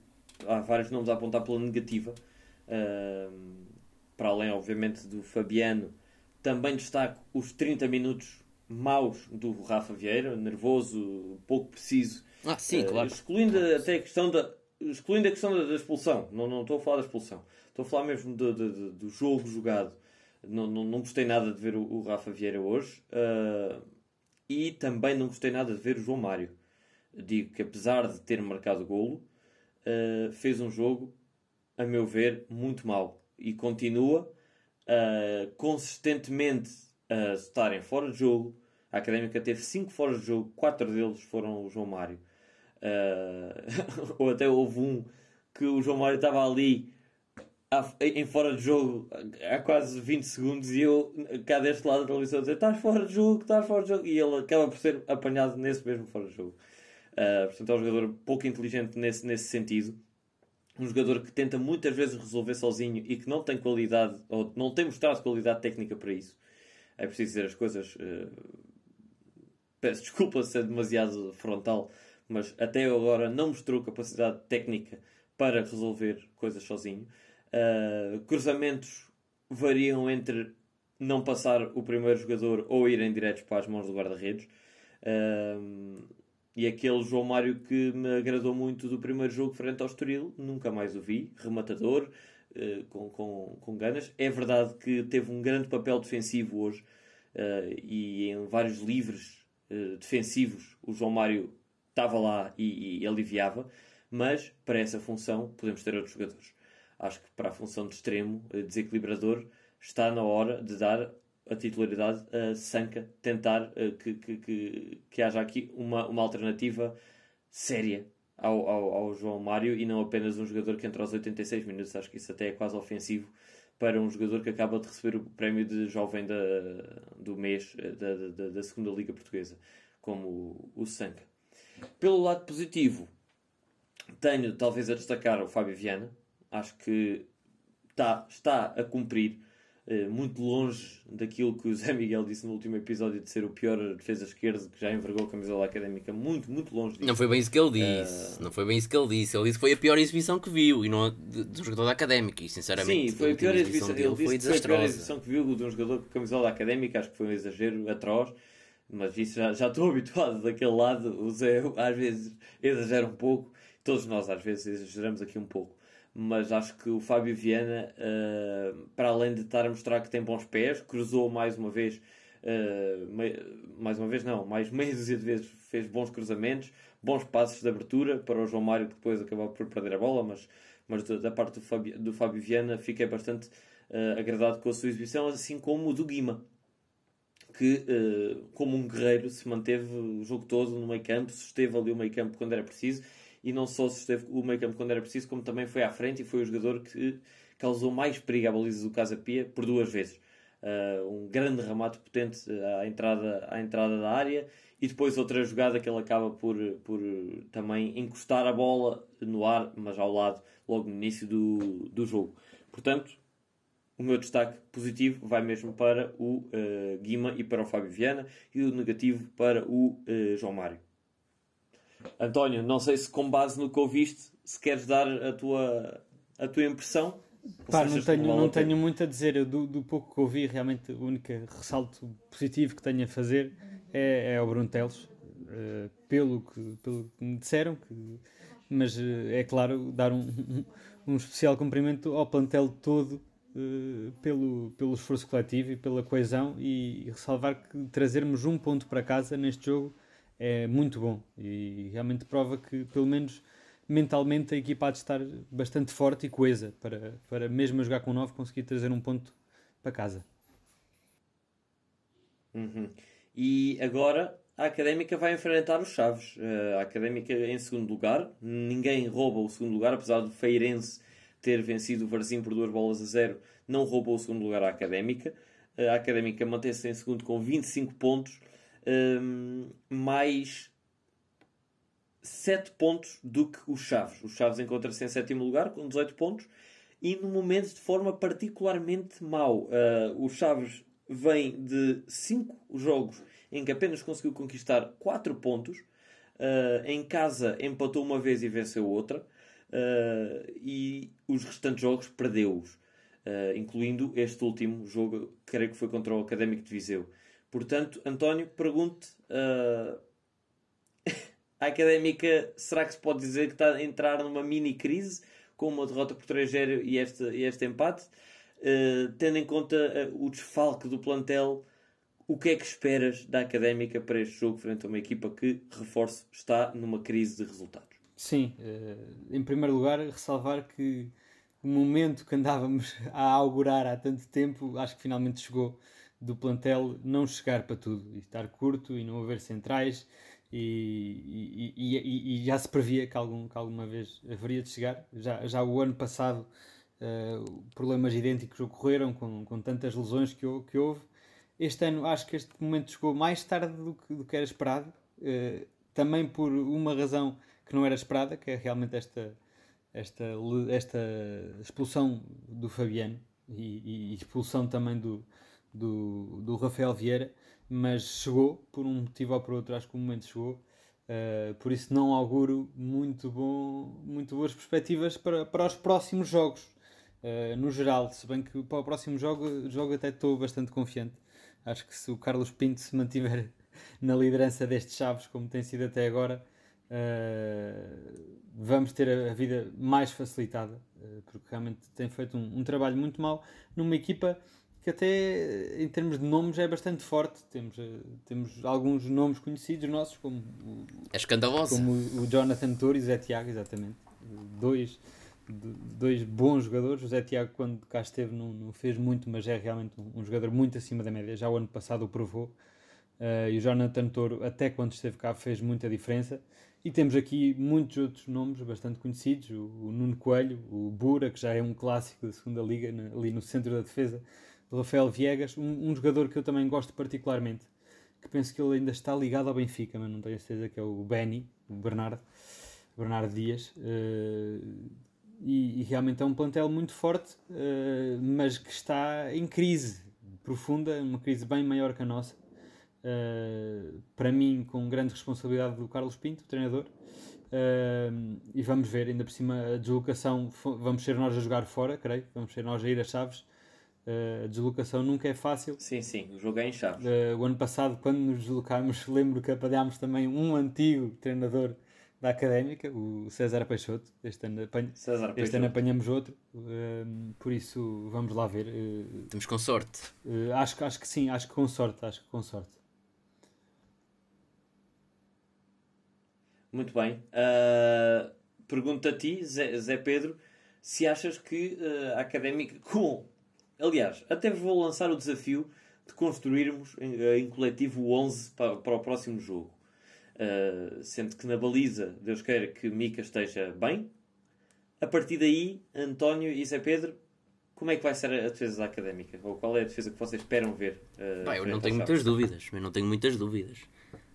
há vários nomes a apontar pela negativa. Uh, para além, obviamente, do Fabiano, também destaco os 30 minutos maus do Rafa Vieira, nervoso, pouco preciso. Ah, sim, uh, claro. Excluindo claro. até a questão da. Excluindo a questão da, da, expulsão, não, não estou a falar da expulsão, estou a falar mesmo do jogo jogado. Não, não, não gostei nada de ver o, o Rafa Vieira hoje uh, e também não gostei nada de ver o João Mário. Digo que apesar de ter marcado golo, uh, fez um jogo, a meu ver, muito mal e continua uh, consistentemente a estarem fora de jogo. A Académica teve 5 fora de jogo, 4 deles foram o João Mário. Uh, (laughs) ou até houve um que o João Mário estava ali em fora de jogo há quase 20 segundos e eu cá deste lado da televisão a dizer estás fora de jogo, estás fora de jogo e ele acaba por ser apanhado nesse mesmo fora de jogo. Uh, portanto é um jogador pouco inteligente nesse, nesse sentido. Um jogador que tenta muitas vezes resolver sozinho e que não tem qualidade ou não tem mostrado qualidade técnica para isso. É preciso dizer as coisas. Uh, peço (laughs) desculpa se é demasiado frontal, mas até agora não mostrou capacidade técnica para resolver coisas sozinho. Uh, cruzamentos variam entre não passar o primeiro jogador ou irem diretos para as mãos do guarda-redes. Uh, e aquele João Mário que me agradou muito do primeiro jogo frente ao Estoril, nunca mais o vi. Rematador, uh, com, com, com ganas. É verdade que teve um grande papel defensivo hoje e em vários livres uh, defensivos, o João Mário estava lá e, e, aliviava, mas para essa função podemos ter outros jogadores. Acho que para a função de extremo, uh, desequilibrador, está na hora de dar a titularidade a Sanca, tentar uh, que, que, que, que, haja aqui uma, uma alternativa séria ao, ao, ao, João Mário e não apenas um jogador que entra aos 86 minutos. Acho que isso até é quase ofensivo para um jogador que acaba de receber o prémio de jovem da, do mês eh, da, da, da segunda Liga Portuguesa, como o, o Sanca. Pelo lado positivo, tenho talvez a destacar o Fábio Viana. Acho que está, está a cumprir eh, muito longe daquilo que o Zé Miguel disse no último episódio de ser o pior defesa esquerdo que já envergou a camisola académica, muito, muito longe disso. Não foi bem isso que ele disse, uh... não foi bem isso que ele disse. Ele disse que foi a pior exibição que viu e não do jogador da académica. E sinceramente, sim, foi a pior exibição, exibição dele foi desastrosa. Foi a pior exibição que viu de um jogador com camisola académica, acho que foi um exagero atroz. Mas isso já, já estou (laughs) habituado daquele lado. O Zé às vezes exagera um pouco, todos nós às vezes exageramos aqui um pouco mas acho que o Fábio Viana, uh, para além de estar a mostrar que tem bons pés, cruzou mais uma vez, uh, mais uma vez não, mais meia dúzia de vezes fez bons cruzamentos, bons passos de abertura para o João Mário, que depois acabou por perder a bola, mas, mas da, parte do Fábio, do Fábio Viana fiquei bastante uh, agradado com a sua exibição, assim como o do Guima. Que, como um guerreiro, se manteve o jogo todo no meio campo, esteve ali o meio campo quando era preciso e não só se esteve o meio campo quando era preciso, como também foi à frente e foi o jogador que causou mais perigo à baliza do Casa Pia por duas vezes. Uh, um grande remate potente à entrada, à entrada da área e depois outra jogada que ele acaba por, por também encostar a bola no ar, mas ao lado, logo no início do, do jogo. Portanto, o meu destaque positivo vai mesmo para o uh, Guima e para o Fábio Viana e o negativo para o uh, João Mário. António, não sei se com base no que ouviste, se queres dar a tua, a tua impressão. Pá, não tenho, não tenho muito a dizer. Eu, do, do, pouco que ouvi, realmente o único ressalto positivo que tenho a fazer é, é ao Bruntelos, uh, pelo, que, pelo que me disseram. Que, mas uh, é claro, dar um, um, (laughs) um, especial cumprimento ao plantel todo uh, pelo, pelo esforço coletivo e pela coesão e, e ressalvar que trazermos um ponto para casa neste jogo é muito bom e realmente prova que, pelo menos mentalmente, a equipa há de estar bastante forte e coesa para, para mesmo a jogar com 9 conseguir trazer um ponto para casa. Uhum. E agora a Académica vai enfrentar os Chaves. Uh, a Académica em segundo lugar, ninguém rouba o segundo lugar, apesar do Feirense ter vencido o Varzim por duas bolas a zero, não roubou o segundo lugar à Académica. Uh, a Académica mantém-se em segundo com 25 pontos um, mais 7 pontos do que os Chaves. Os Chaves encontram-se em sétimo lugar com 18 pontos e no momento de forma particularmente mau. Uh, os Chaves vem de 5 jogos em que apenas conseguiu conquistar 4 pontos. Uh, em casa empatou uma vez e venceu outra. Uh, e os restantes jogos perdeu-os. Uh, incluindo este último jogo, creio que foi contra o Académico de Viseu. Portanto, António, pergunte uh, (laughs) a académica: será que se pode dizer que está a entrar numa mini crise com uma derrota por 3-0 e este, e este empate? Uh, tendo em conta uh, o desfalque do plantel, o que é que esperas da académica para este jogo frente a uma equipa que, reforço, está numa crise de resultados? Sim, em primeiro lugar, ressalvar que o momento que andávamos (laughs) a augurar há tanto tempo, acho que finalmente chegou do plantel não chegar para tudo e estar curto e não haver centrais e, e, e, e já se previa que, algum, que alguma vez haveria de chegar. Já, já o ano passado uh, problemas idênticos ocorreram com, com tantas lesões que, que houve. Este ano acho que este momento chegou mais tarde do que, do que era esperado, uh, também por uma razão que não era esperada, que é realmente esta, esta, esta expulsão do Fabiano e, e expulsão também do, do, do Rafael Vieira, mas chegou, por um motivo ou por outro, acho que o momento chegou. Uh, por isso não auguro muito, bom, muito boas perspectivas para, para os próximos jogos, uh, no geral, se bem que para o próximo jogo, jogo até estou bastante confiante. Acho que se o Carlos Pinto se mantiver (laughs) na liderança destes Chaves, como tem sido até agora, uh, vamos ter a, vida mais facilitada, porque realmente tem feito um, um trabalho muito mau numa equipa que até em termos de nomes é bastante forte. Temos, eh, temos alguns nomes conhecidos nossos, como o, é escandaloso. Como o, Jonathan Torres e o Zé Tiago, exatamente. Dois, dois bons jogadores. O Zé Tiago, quando cá esteve, não, não fez muito, mas é realmente um, um, jogador muito acima da média. Já o ano passado o provou. Uh, e o Jonathan Toro, até quando esteve cá, fez muita diferença. E temos aqui muitos outros nomes bastante conhecidos: o, o Nuno Coelho, o Bura, que já é um clássico da segunda Liga, na, ali no centro da defesa, Rafael Viegas, um, um, jogador que eu também gosto particularmente, que penso que ele ainda está ligado ao Benfica, mas não tenho certeza, que é o Benny, o Bernardo, Bernardo Dias. Uh, e, e, realmente é um plantel muito forte, uh, mas que está em crise profunda, uma crise bem maior que a nossa. Uh, para mim, com grande responsabilidade do Carlos Pinto, treinador. Uh, e vamos ver, ainda por cima, a deslocação. Vamos ser nós a jogar fora, creio. Vamos ser nós a ir a Chaves. Uh, a deslocação nunca é fácil. Sim, sim, o jogo é em Chaves. o ano passado, quando nos deslocámos, (laughs) lembro que apanhámos também um antigo treinador da Académica, o César Peixoto. Este ano, apanha, César este Peixoto. ano apanhamos outro, uh, por isso vamos lá ver. Uh, Temos com sorte. Uh, acho, acho que sim, acho que com sorte, acho que com sorte. Muito bem. Uh, Pergunto a ti, Zé, Zé, Pedro, se achas que uh, a Académica, (laughs) com. Aliás, até vou lançar o desafio de construirmos em, eh, em coletivo o 11 para, para o próximo jogo. Uh, sendo que na baliza, Deus queira que Mica esteja bem. A partir daí, António e Zé Pedro, como é que vai ser a defesa da Académica? Ou qual é a defesa que vocês esperam ver? Uh, Bem, eu não tenho muitas dúvidas. Eu não tenho muitas dúvidas.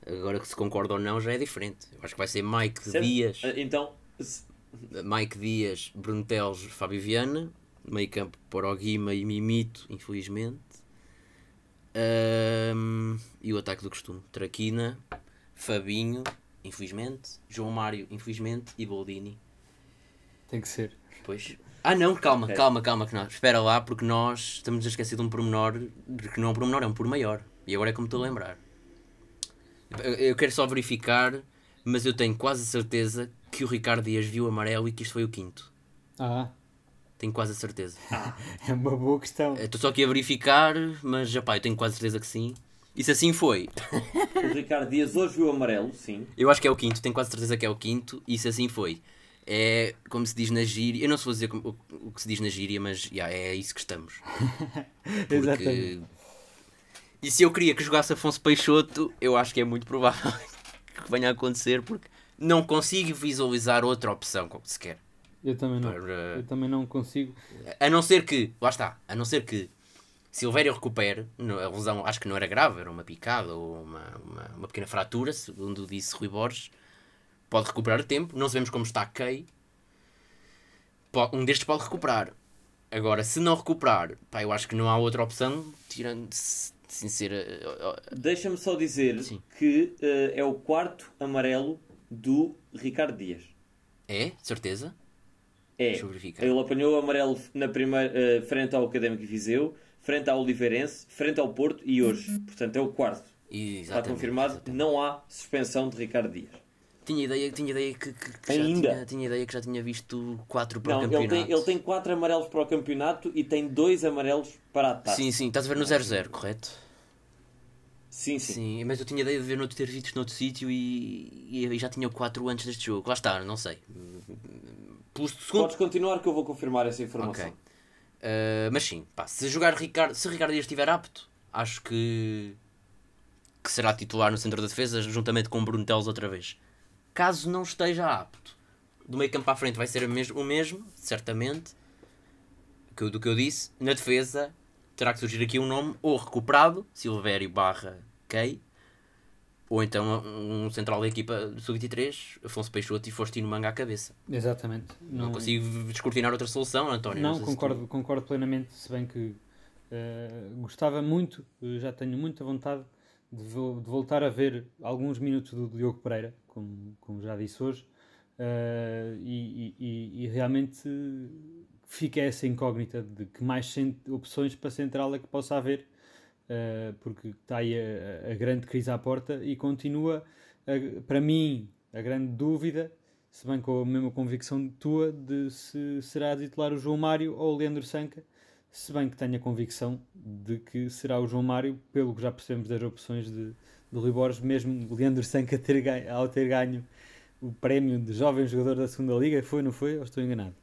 Agora que se concorda ou não já é diferente. Eu acho que vai ser Mike certo. Dias. Ah, então. Mike Dias, Bruno Teles, Fábio Viana. Meio campo para o Guima e Mimito, infelizmente. Um, e o ataque do costume. Traquina, Fabinho, infelizmente. João Mário, infelizmente. E Boldini. Tem que ser. Pois. Ah não, calma, é. calma, calma, que nós. Espera lá, porque nós estamos a esquecer de um pormenor, que não é um pormenor, é um por maior. E agora é como estou a lembrar. Eu quero só verificar, mas eu tenho quase certeza que o Ricardo Dias viu amarelo e que isto foi o quinto. Ah. Tenho quase a certeza. Ah, é uma boa questão. Estou só aqui a verificar, mas já pá, eu tenho quase certeza que sim. E se assim foi. O Ricardo Dias hoje viu amarelo, sim. Eu acho que é o quinto, tenho quase certeza que é o quinto, e se assim foi. É como se diz na gíria, eu não sei dizer o, o que se diz na gíria, mas yeah, é isso que estamos. (laughs) Porque Exatamente. E se eu queria que jogasse Afonso Peixoto, eu acho que é muito provável (laughs) que venha a acontecer, porque não consigo visualizar outra opção sequer. Eu também não. Para... Eu também não consigo. A não ser que, lá está, a não ser que Silvério recupere, a lesão acho que não era grave, era uma picada ou uma, uma, uma pequena fratura, segundo disse Rui Borges. Pode recuperar tempo, não sabemos como está Kay. Um destes pode recuperar. Agora, se não recuperar, pá, eu acho que não há outra opção, tirando sincera. Deixa-me só dizer Sim. que uh, é o quarto amarelo do Ricardo Dias. É? Certeza? É. Ele apanhou o amarelo na primeira, uh, frente ao Académico Viseu, frente ao Oliveirense, frente ao Porto e hoje. Portanto, é o quarto. Exatamente, Está confirmado. Exatamente. Não há suspensão de Ricardo Dias. Tinha ideia, tinha ideia que, que, que Ainda? Já tinha, tinha, ideia que já tinha visto quatro para não, o campeonato. Ele tem, ele tem quatro amarelos para o campeonato e tem dois amarelos para a taça. Sim, sim, estás a ver no 0-0, correto? Sim, sim, sim. mas eu tinha ideia de ver noutro, ter visto noutro sítio e, e já tinha quatro antes deste jogo. Lá está, não sei. Pelo segundo... Podes continuar que eu vou confirmar essa informação. Okay. Uh, mas sim, pá, se jogar Ricardo, se Ricardo Dias estiver apto, acho que, que será titular no centro da defesa, juntamente com Bruno Teles outra vez. Caso não esteja apto, do meio campo à frente vai ser o mesmo, o mesmo certamente, que, do que eu disse. Na defesa, terá que surgir aqui um nome ou recuperado, Silvério barra Kay, ou então um central da equipa do Sub-23, Afonso Peixoto e Faustino Manga à cabeça. Exatamente. Não, não consigo descortinar outra solução, António. Não, não concordo, tu... concordo plenamente, se bem que uh, gostava muito, já tenho muita vontade de, vo de, voltar a ver alguns minutos do Diogo Pereira, como, como já disse hoje, uh, e, e, e, realmente fica essa incógnita de que mais opções para central é que possa haver, uh, porque está aí a, a, grande crise à porta e continua, a, para mim, a grande dúvida, se bem com a mesma convicção tua, de se será titular o João Mário ou o Leandro Sanca, se bem que tenho a convicção de que será o João Mário, pelo que já percebemos das opções de, do Rui Borges, mesmo Leandro Sanca (laughs) ter ganho, ao ter ganho o prémio de jovem jogador da segunda liga, foi, não foi? Ou estou enganado?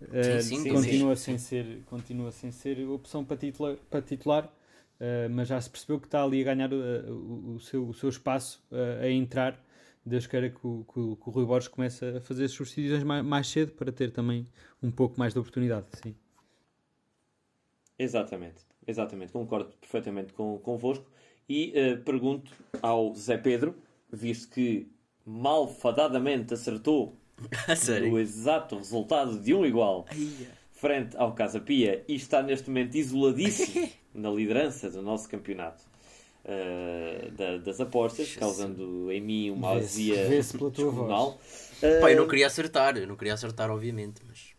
Uh, sim, sim, continua, sim. Sem ser, continua sem ser opção para titular, para titular uh, mas já se percebeu que está ali a ganhar uh, o, o, seu, o seu espaço a entrar. Deus queira que o, que, o, que o Rui Borges comece a fazer as suas decisões mais, mais cedo para ter também um pouco mais de oportunidade. Sim. Exatamente, exatamente, concordo perfeitamente com, convosco. E pergunto ao Zé Pedro, visto que malfadadamente acertou (laughs) o exato resultado de um igual frente ao Casa Pia e está neste momento isoladíssimo (laughs) na liderança do nosso campeonato uh, da, das apostas, causando em mim uma azia descomunal. Uh, Pá, eu não queria acertar, eu não queria acertar, obviamente, mas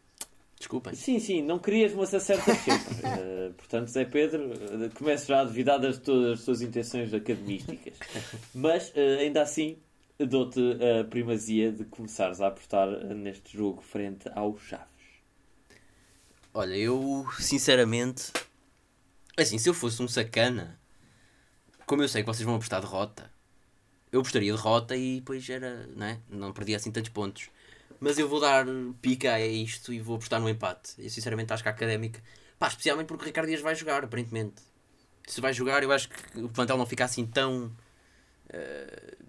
desculpem. Sim, sim, não querias, mas acertas sempre. uh, (laughs) portanto, Zé Pedro, começo já a duvidar de todas as suas intenções academísticas. Mas, ainda assim, dou-te a primazia de começares a apostar neste jogo frente ao Chaves. Olha, eu sinceramente, assim, se eu fosse um sacana, como eu sei que vocês vão apostar derrota, eu apostaria derrota e depois era, né? não perdia assim tantos pontos. Mas eu vou dar pica a isto e vou apostar no empate. Eu sinceramente acho que a académica, pá, especialmente porque o Ricardo Dias vai jogar, aparentemente. Se vai jogar, eu acho que o plantel não fica assim tão. Uh,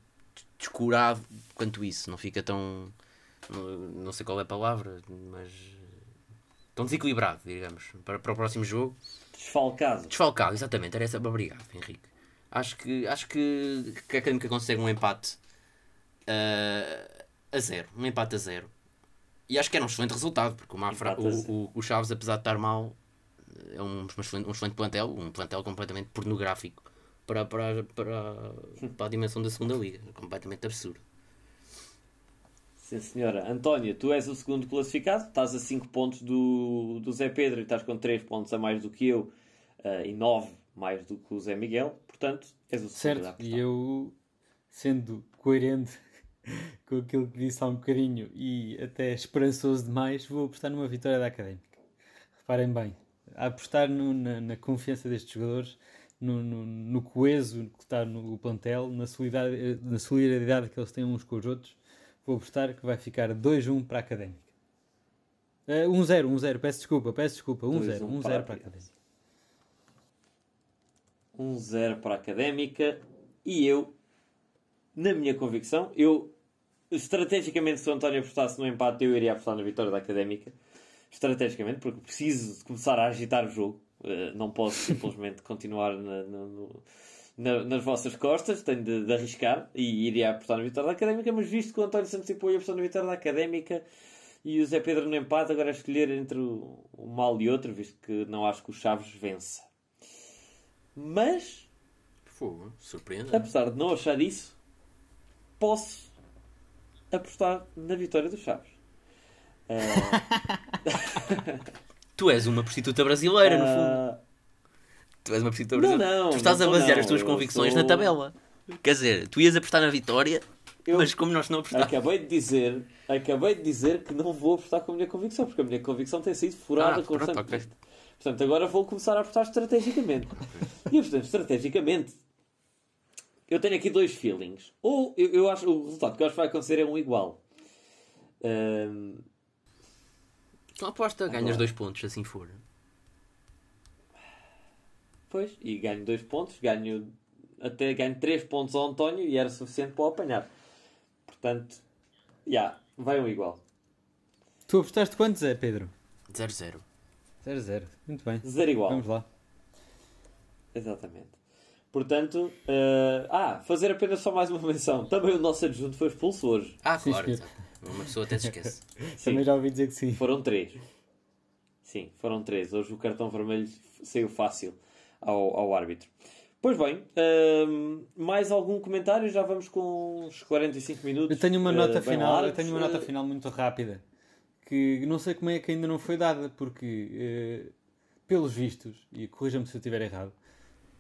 descurado quanto isso. Não fica tão. Não sei qual é a palavra, mas. Tão desequilibrado, digamos, para, para o próximo jogo. Desfalcado. Desfalcado, exatamente. Era essa. Obrigado, Henrique. Acho que, acho que, que a Académica consegue um empate uh, a zero. Um empate a zero. E acho que era um excelente resultado, porque o, Mafra, o, o, o, Chaves, apesar de estar mal, é um, um, excelente, um excelente plantel, um plantel completamente pornográfico para, para, para, para a dimensão da segunda liga. Completamente absurdo. Sim, senhora. António, tu és o segundo classificado, estás a 5 pontos do, do Zé Pedro e estás com 3 pontos a mais do que eu uh, e 9 mais do que o Zé Miguel, portanto, és o segundo. Certo, e eu, sendo coerente (laughs) com aquilo que disse há um bocadinho e até esperançoso demais, vou apostar numa vitória da Académica. Reparem bem, a apostar no, na, na confiança destes jogadores no, no, no coeso que está no plantel, na solidariedade, na solidariedade que eles têm uns com os outros, vou apostar que vai ficar 2-1 para a Académica. 1-0, uh, 1-0, peço desculpa, peço desculpa, 1-0, 1-0 para, para a Académica. 1-0 para a Académica e eu, na minha convicção, eu estrategicamente se o António apostasse no empate eu iria apostar na vitória da Académica estrategicamente, porque preciso começar a agitar o jogo eh, não posso simplesmente (laughs) continuar na, no, na, nas vossas costas, tenho de, de, arriscar e iria apostar na vitória da Académica, mas visto que o António Santos Cipó ia apostar na vitória da Académica e o Zé Pedro no empate, agora é escolher entre o, o mal e outro, visto que não acho que o Chaves vença. Mas... Fogo, surpreende. Apesar de não achar isso, posso apostar na vitória do Chaves. Uh... (laughs) Tu és uma prostituta brasileira, uh... no fundo. Tu és uma. Não, não, tu estás a basear não, as tuas convicções sou... na tabela. Quer dizer, tu ias apostar na vitória, eu mas como nós não apostamos. Acabei de dizer, acabei de dizer que não vou apostar com a minha convicção, porque a minha convicção tem sido furada ah, constantemente. Pronto, okay. Portanto, agora vou começar a apostar estrategicamente. (laughs) e portanto, estrategicamente, eu tenho aqui dois feelings. Ou eu, eu acho o resultado que eu acho que vai acontecer é um igual. Um, então aposta, ganhas dois pontos, assim for. Pois, e ganho dois pontos, ganho até ganho três pontos ao António e era suficiente para o apanhar. Portanto, já, yeah, vai um igual. Tu apostaste quantos é, Pedro? 0-0. 0-0, muito bem. 0 igual. Vamos lá. Exatamente. Portanto, uh, ah, fazer apenas só mais uma menção. Também o nosso adjunto foi expulso hoje. Ah, claro, uma pessoa até se esquece. (laughs) Também já ouvi dizer que sim. Foram três. Sim, foram três. Hoje o cartão vermelho saiu fácil ao, ao árbitro. Pois bem, uh, mais algum comentário? Já vamos com uns 45 minutos. Eu tenho uma nota uh, final, eu tenho uma nota final muito rápida que não sei como é que ainda não foi dada, porque uh, pelos vistos, e corrija-me se eu estiver errado,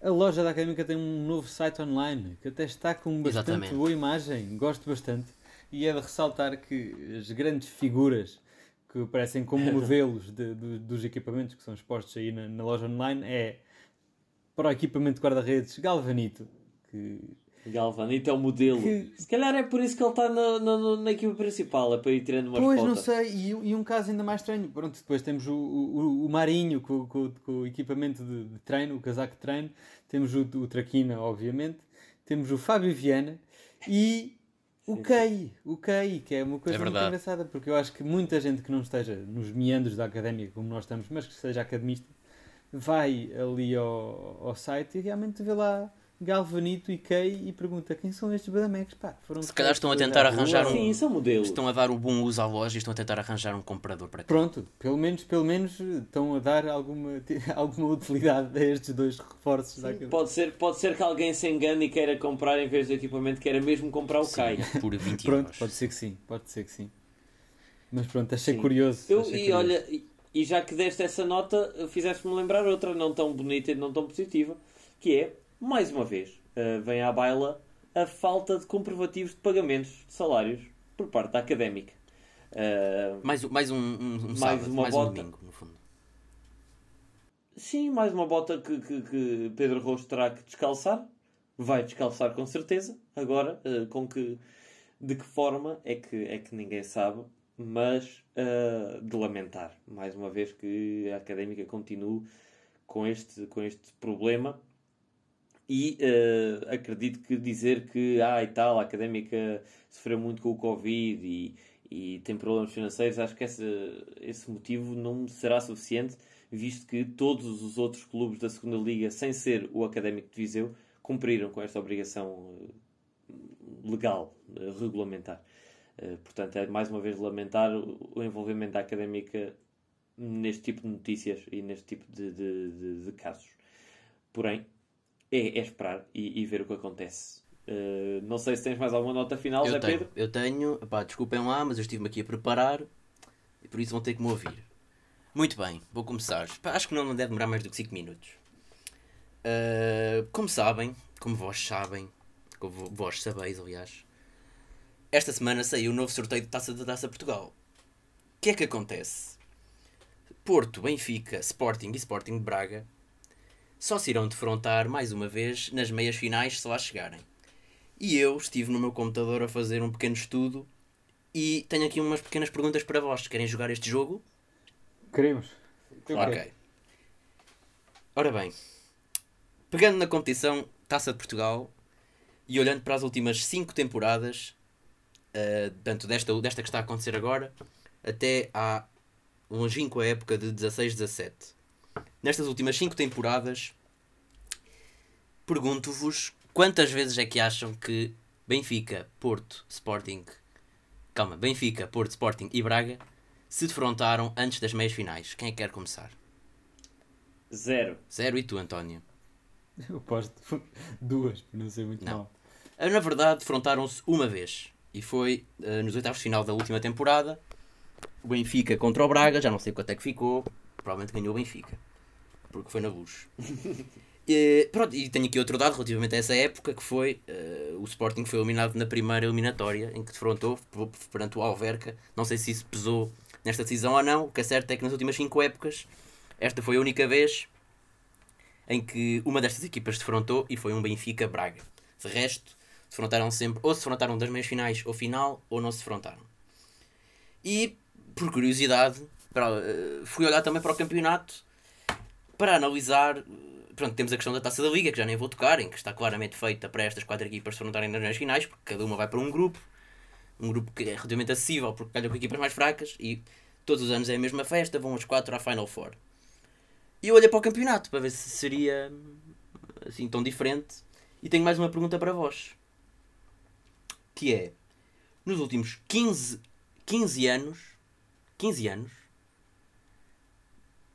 a loja da Académica tem um novo site online que até está com bastante Exatamente. boa imagem, gosto bastante e é de ressaltar que as grandes figuras que aparecem como (laughs) modelos de, de, dos equipamentos que são expostos aí na, na loja online é para o equipamento de guarda-redes Galvanito, que Galvanito é o modelo. Que... Se calhar é por isso que ele está na, na, na, equipa principal, é para ir tirando uma Pois, não sei, e, e, um caso ainda mais estranho. Pronto, depois temos o, o, o Marinho com, com, com, o equipamento de, de, treino, o casaco de treino, temos o, o Traquina, obviamente, temos o Fábio Viana e o Kei, o Kei, que é uma coisa é muito engraçada, porque eu acho que muita gente que não esteja nos meandros da académica como nós estamos, mas que seja academista, vai ali ao, ao site e realmente vê lá Galvanito e Kay e pergunta quem são estes Badamecs? Pá, foram Se calhar estão a tentar arranjar um. Sim, são modelos. Estão a dar o um bom uso à loja e estão a tentar arranjar um comprador para ti. Pronto, pelo menos, pelo menos estão a dar alguma, (laughs) alguma utilidade a estes dois reforços. Sim, pode, ser, pode ser que alguém se engane e queira comprar em vez do equipamento, queira mesmo comprar o sim, Kai. Por 20 Pronto, euros. pode ser que sim, pode ser que sim. Mas pronto, achei sim. curioso. Eu, achei e curioso. olha, e já que deste essa nota, fizeste-me lembrar outra não tão bonita e não tão positiva, que é, mais uma vez, uh, vem à baila a falta de comprovativos de pagamentos de salários por parte da académica. Uh, mais, mais um, um, um mais sábado, uma mais bota. um domingo, no fundo. Sim, mais uma bota que, que, que, Pedro Rocha terá que descalçar. Vai descalçar com certeza. Agora, uh, com que, de que forma é que, é que ninguém sabe, mas uh, de lamentar, mais uma vez, que a académica continue com este, com este problema e uh, acredito que dizer que ah, e tal, a académica sofreu muito com o Covid e, e tem problemas financeiros, acho que esse, esse motivo não será suficiente, visto que todos os outros clubes da segunda Liga, sem ser o Académico de Viseu, cumpriram com esta obrigação eh, legal, regulamentar. Portanto, é mais uma vez lamentar o envolvimento da académica neste tipo de notícias e neste tipo de, de, de, de casos. Porém, é, é esperar e, e, ver o que acontece. Uh, não sei se tens mais alguma nota final, eu Zé tenho, Pedro? Eu tenho, pá, desculpem lá, mas eu estive-me aqui a preparar e por isso vão ter que me ouvir. Muito bem, vou começar. Pá, acho que não deve demorar mais do que 5 minutos. Uh, como sabem, como vós sabem, como vós sabeis, aliás, esta semana saiu o novo sorteio de taça da Taça Portugal. O que é que acontece? Porto, Benfica, Sporting e Sporting de Braga só se irão defrontar mais uma vez nas meias finais se lá chegarem. E eu estive no meu computador a fazer um pequeno estudo e tenho aqui umas pequenas perguntas para vós. Querem jogar este jogo? Queremos. Ok. Ora bem, pegando na competição Taça de Portugal e olhando para as últimas 5 temporadas, uh, tanto desta, desta que está a acontecer agora, até à longínqua época de 16-17 nestas últimas 5 temporadas, pergunto-vos quantas vezes é que acham que Benfica, Porto, Sporting, calma, Benfica, Porto, Sporting e Braga se defrontaram antes das meias finais? Quem é que quer começar? Zero. Zero e tu, António? Eu posto (laughs) duas, não sei muito não. mal. Ah, na verdade, defrontaram-se uma vez. E foi uh, nos oitavos de final da última temporada. O Benfica contra o Braga, já não sei quanto é que ficou. Provavelmente ganhou o Benfica porque foi na Luz. (laughs) e, pronto, e tenho aqui outro dado relativamente a essa época, que foi uh, o Sporting foi eliminado na primeira eliminatória, em que defrontou perante o Alverca. Não sei se isso pesou nesta decisão ou não, o que é certo é que nas últimas 5 épocas, esta foi a única vez em que uma destas equipas defrontou e foi um Benfica-Braga. De resto, defrontaram sempre, ou se defrontaram das meias finais ou final, ou não se defrontaram. E, por curiosidade, para, uh, fui olhar também para o campeonato para analisar. Pronto, temos a questão da taça da Liga, que já nem vou tocar, em que está claramente feita para estas quatro equipas se enfrentarem nas finais, porque cada uma vai para um grupo, um grupo que é relativamente acessível, porque calha com equipas mais fracas, e todos os anos é a mesma festa, vão os quatro à Final Four. E eu olhei para o campeonato para ver se seria assim tão diferente, e tenho mais uma pergunta para vós, que é, nos últimos 15, 15 anos, 15 anos,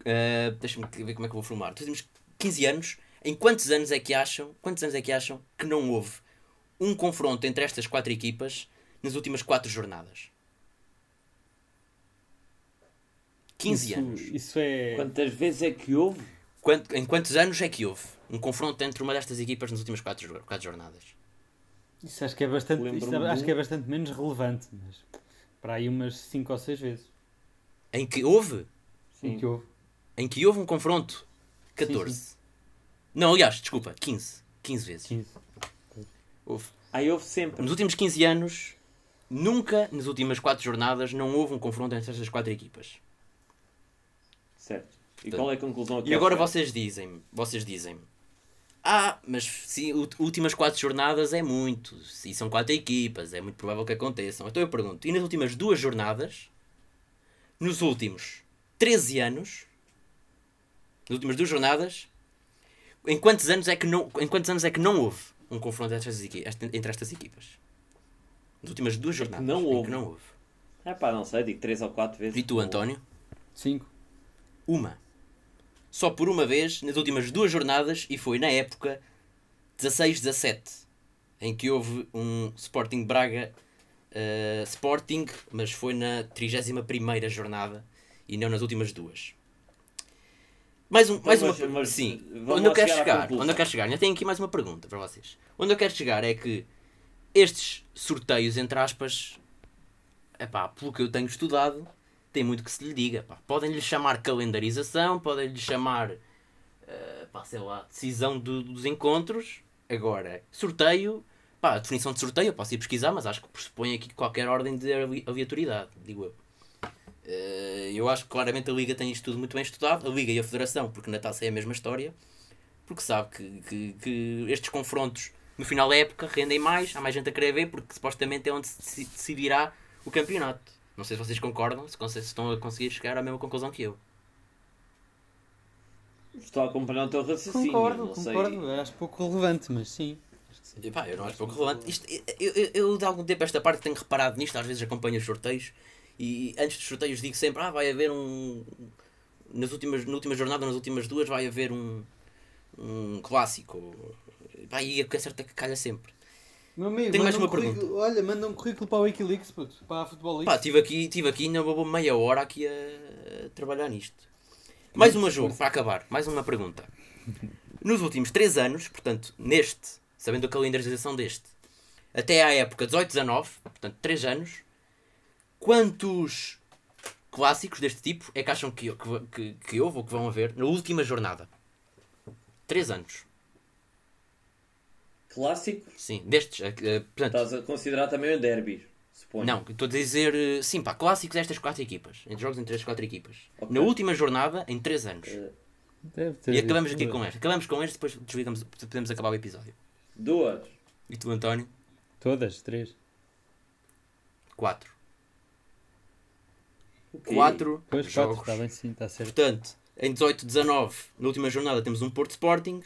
Uh, Deixa-me ver como é que eu vou formar. Nos últimos 15 anos, em quantos anos é que acham, quantos anos é que acham que não houve um confronto entre estas quatro equipas nas últimas quatro jornadas? 15 isso, anos. Isso é. Quantas vezes é que houve? Quanto, em quantos anos é que houve um confronto entre uma destas equipas nas últimas quatro, quatro jornadas? Isso acho que é bastante, isso acho que é bastante menos relevante, mas para aí umas 5 ou 6 vezes. Em que houve? Sim. Em que houve? Em que houve um confronto? 14. Sim, sim. Não, aliás, desculpa, 15. 15 vezes. 15. Houve. Aí houve sempre. Nos últimos 15 anos, nunca, nas últimas 4 jornadas, não houve um confronto entre estas 4 equipas. Certo. E Portanto, qual é a conclusão aqui? E agora vocês dizem vocês dizem ah, mas se últimas 4 jornadas é muito, e são 4 equipas, é muito provável que aconteçam. Então eu pergunto, e nas últimas duas jornadas, nos últimos 13 anos, nas últimas duas jornadas, em quantos anos é que não, em quantos anos é que não houve um confronto entre estas, equipas, entre estas equipas? Nas últimas duas é jornadas. É não houve. não houve. É pá, não sei, digo 3 ou 4 vezes. E tu, António? 5. Uma. Só por uma vez nas últimas duas jornadas e foi na época 16-17, em que houve um Sporting Braga uh, Sporting, mas foi na 31 jornada e não nas últimas duas. Mais, um, mais mas, uma mas, Sim, onde eu quero chegar, onde eu quero chegar, ainda tenho aqui mais uma pergunta para vocês. Onde eu quero chegar é que estes sorteios, entre aspas, epá, pelo que eu tenho estudado, tem muito que se lhe diga. Podem-lhe chamar calendarização, podem-lhe chamar, uh, pá, sei lá, decisão do, dos encontros. Agora, sorteio, pá, a definição de sorteio eu posso ir pesquisar, mas acho que pressupõe aqui qualquer ordem de aleatoriedade, digo eu. Eh, eu acho que claramente a Liga tem isto tudo muito bem estudado, a Liga e a Federação, porque na taça é a mesma história, porque sabe que, que, que estes confrontos no final da época rendem mais, há mais gente a querer ver, porque supostamente é onde se decidirá o campeonato. Não sei se vocês concordam, se estão a conseguir chegar à mesma conclusão que eu. Estou a acompanhar o teu raciocínio. Concordo, concordo. Sei. Acho pouco relevante, mas sim. Epá, eu não acho pouco relevante. Isto, eu, eu, eu, de algum tempo esta parte tenho reparado nisto, às vezes acompanho os sorteios e antes dos sorteios digo sempre, ah, vai haver um. Nas últimas, na última jornada, nas últimas duas, vai haver um, um clássico. Vai, e é certo que calha sempre. Meu amigo, Tenho mais uma um pergunta. Olha, manda um currículo para o Wikileaks, puto, para a Futebol. Pá, estive aqui, tive aqui ainda uma meia hora aqui a, a trabalhar nisto. Mais uma jogo, para acabar. Mais uma pergunta. (laughs) Nos últimos 3 anos, portanto, neste, sabendo a calendarização deste, até à época 18-19, portanto, 3 anos, quantos clássicos deste tipo é que acham que, que, que houve ou que vão haver na última jornada? 3 anos. Clássicos? Sim, destes. Uh, portanto, Estás a considerar também o derby, suponho. Não, estou a dizer, uh, sim, pá, clássicos destas quatro equipas. Entre jogos entre as quatro equipas. Okay. Na última jornada, em 3 anos. e acabamos aqui com este. Acabamos com este, depois desligamos, podemos acabar o episódio. Duas. E tu, António? Todas, três. Quatro. Okay. Quatro pois, jogos. Quatro, está bem, sim, está certo. Portanto, em 18, 19, na última jornada temos um Porto Sporting.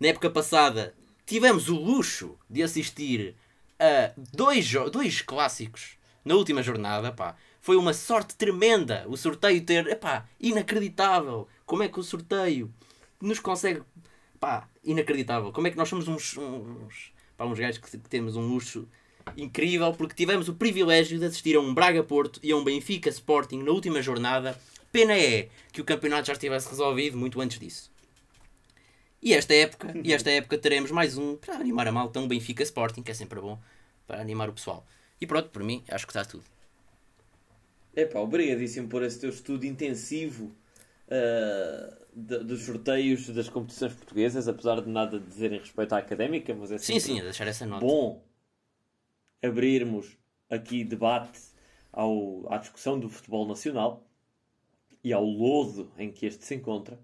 Na época passada tivemos o luxo de assistir a dois, dois clássicos na última jornada. Pá. Foi uma sorte tremenda o sorteio ter. Epá, inacreditável! Como é que o sorteio nos consegue. Pá, inacreditável! Como é que nós somos uns. uns, pá, uns gajos que, que temos um luxo incrível porque tivemos o privilégio de assistir a um Braga Porto e a um Benfica Sporting na última jornada. Pena é que o campeonato já estivesse resolvido muito antes disso. E esta época, e esta época teremos mais um para animar a malta, um Benfica Sporting, que é sempre bom para animar o pessoal. E pronto, por mim, acho que está tudo. Epá, obrigadíssimo por esse teu estudo intensivo uh, de, dos sorteios das competições portuguesas, apesar de nada dizerem respeito à académica, mas é sim, sim, deixar essa nota. bom abrirmos aqui debate ao, à discussão do futebol nacional e ao lodo em que este se encontra.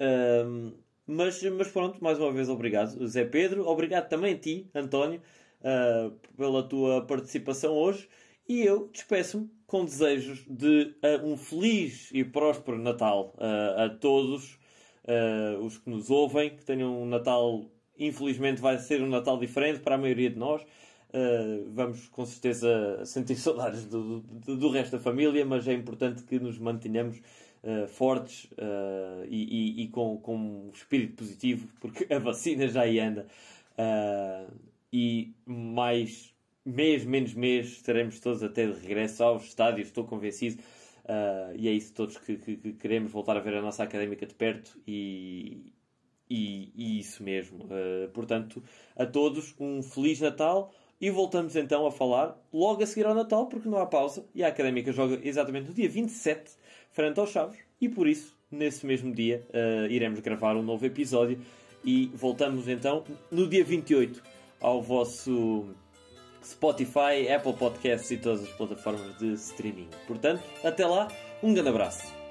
Um, mas, mas pronto, mais uma vez obrigado, Zé Pedro. Obrigado também a ti, António, uh, pela tua participação hoje. E eu despeço-me com desejos de uh, um feliz e próspero Natal uh, a todos os que nos ouvem, que tenham um Natal, infelizmente vai ser um Natal diferente para a maioria de nós. vamos com certeza (laughs) sentir saudades do, do, do resto da família, mas é importante que nos mantenhamos uh, fortes uh, e, e, e, com, com espírito positivo, porque a vacina já aí anda. Uh, e mais mês, menos mês, estaremos todos até de regresso aos estádios, estou convencido. e é isso todos que, que, que, queremos voltar a ver a nossa académica de perto e, e, e isso mesmo. portanto, a todos um Feliz Natal. E voltamos então a falar logo a seguir ao Natal, porque não há pausa. E a Académica joga exatamente no dia 27 frente aos Chaves e por isso, nesse mesmo dia, uh, iremos gravar um novo episódio e voltamos então no dia 28 ao vosso Spotify, Apple Podcasts e todas as plataformas de streaming. Portanto, até lá, um grande abraço.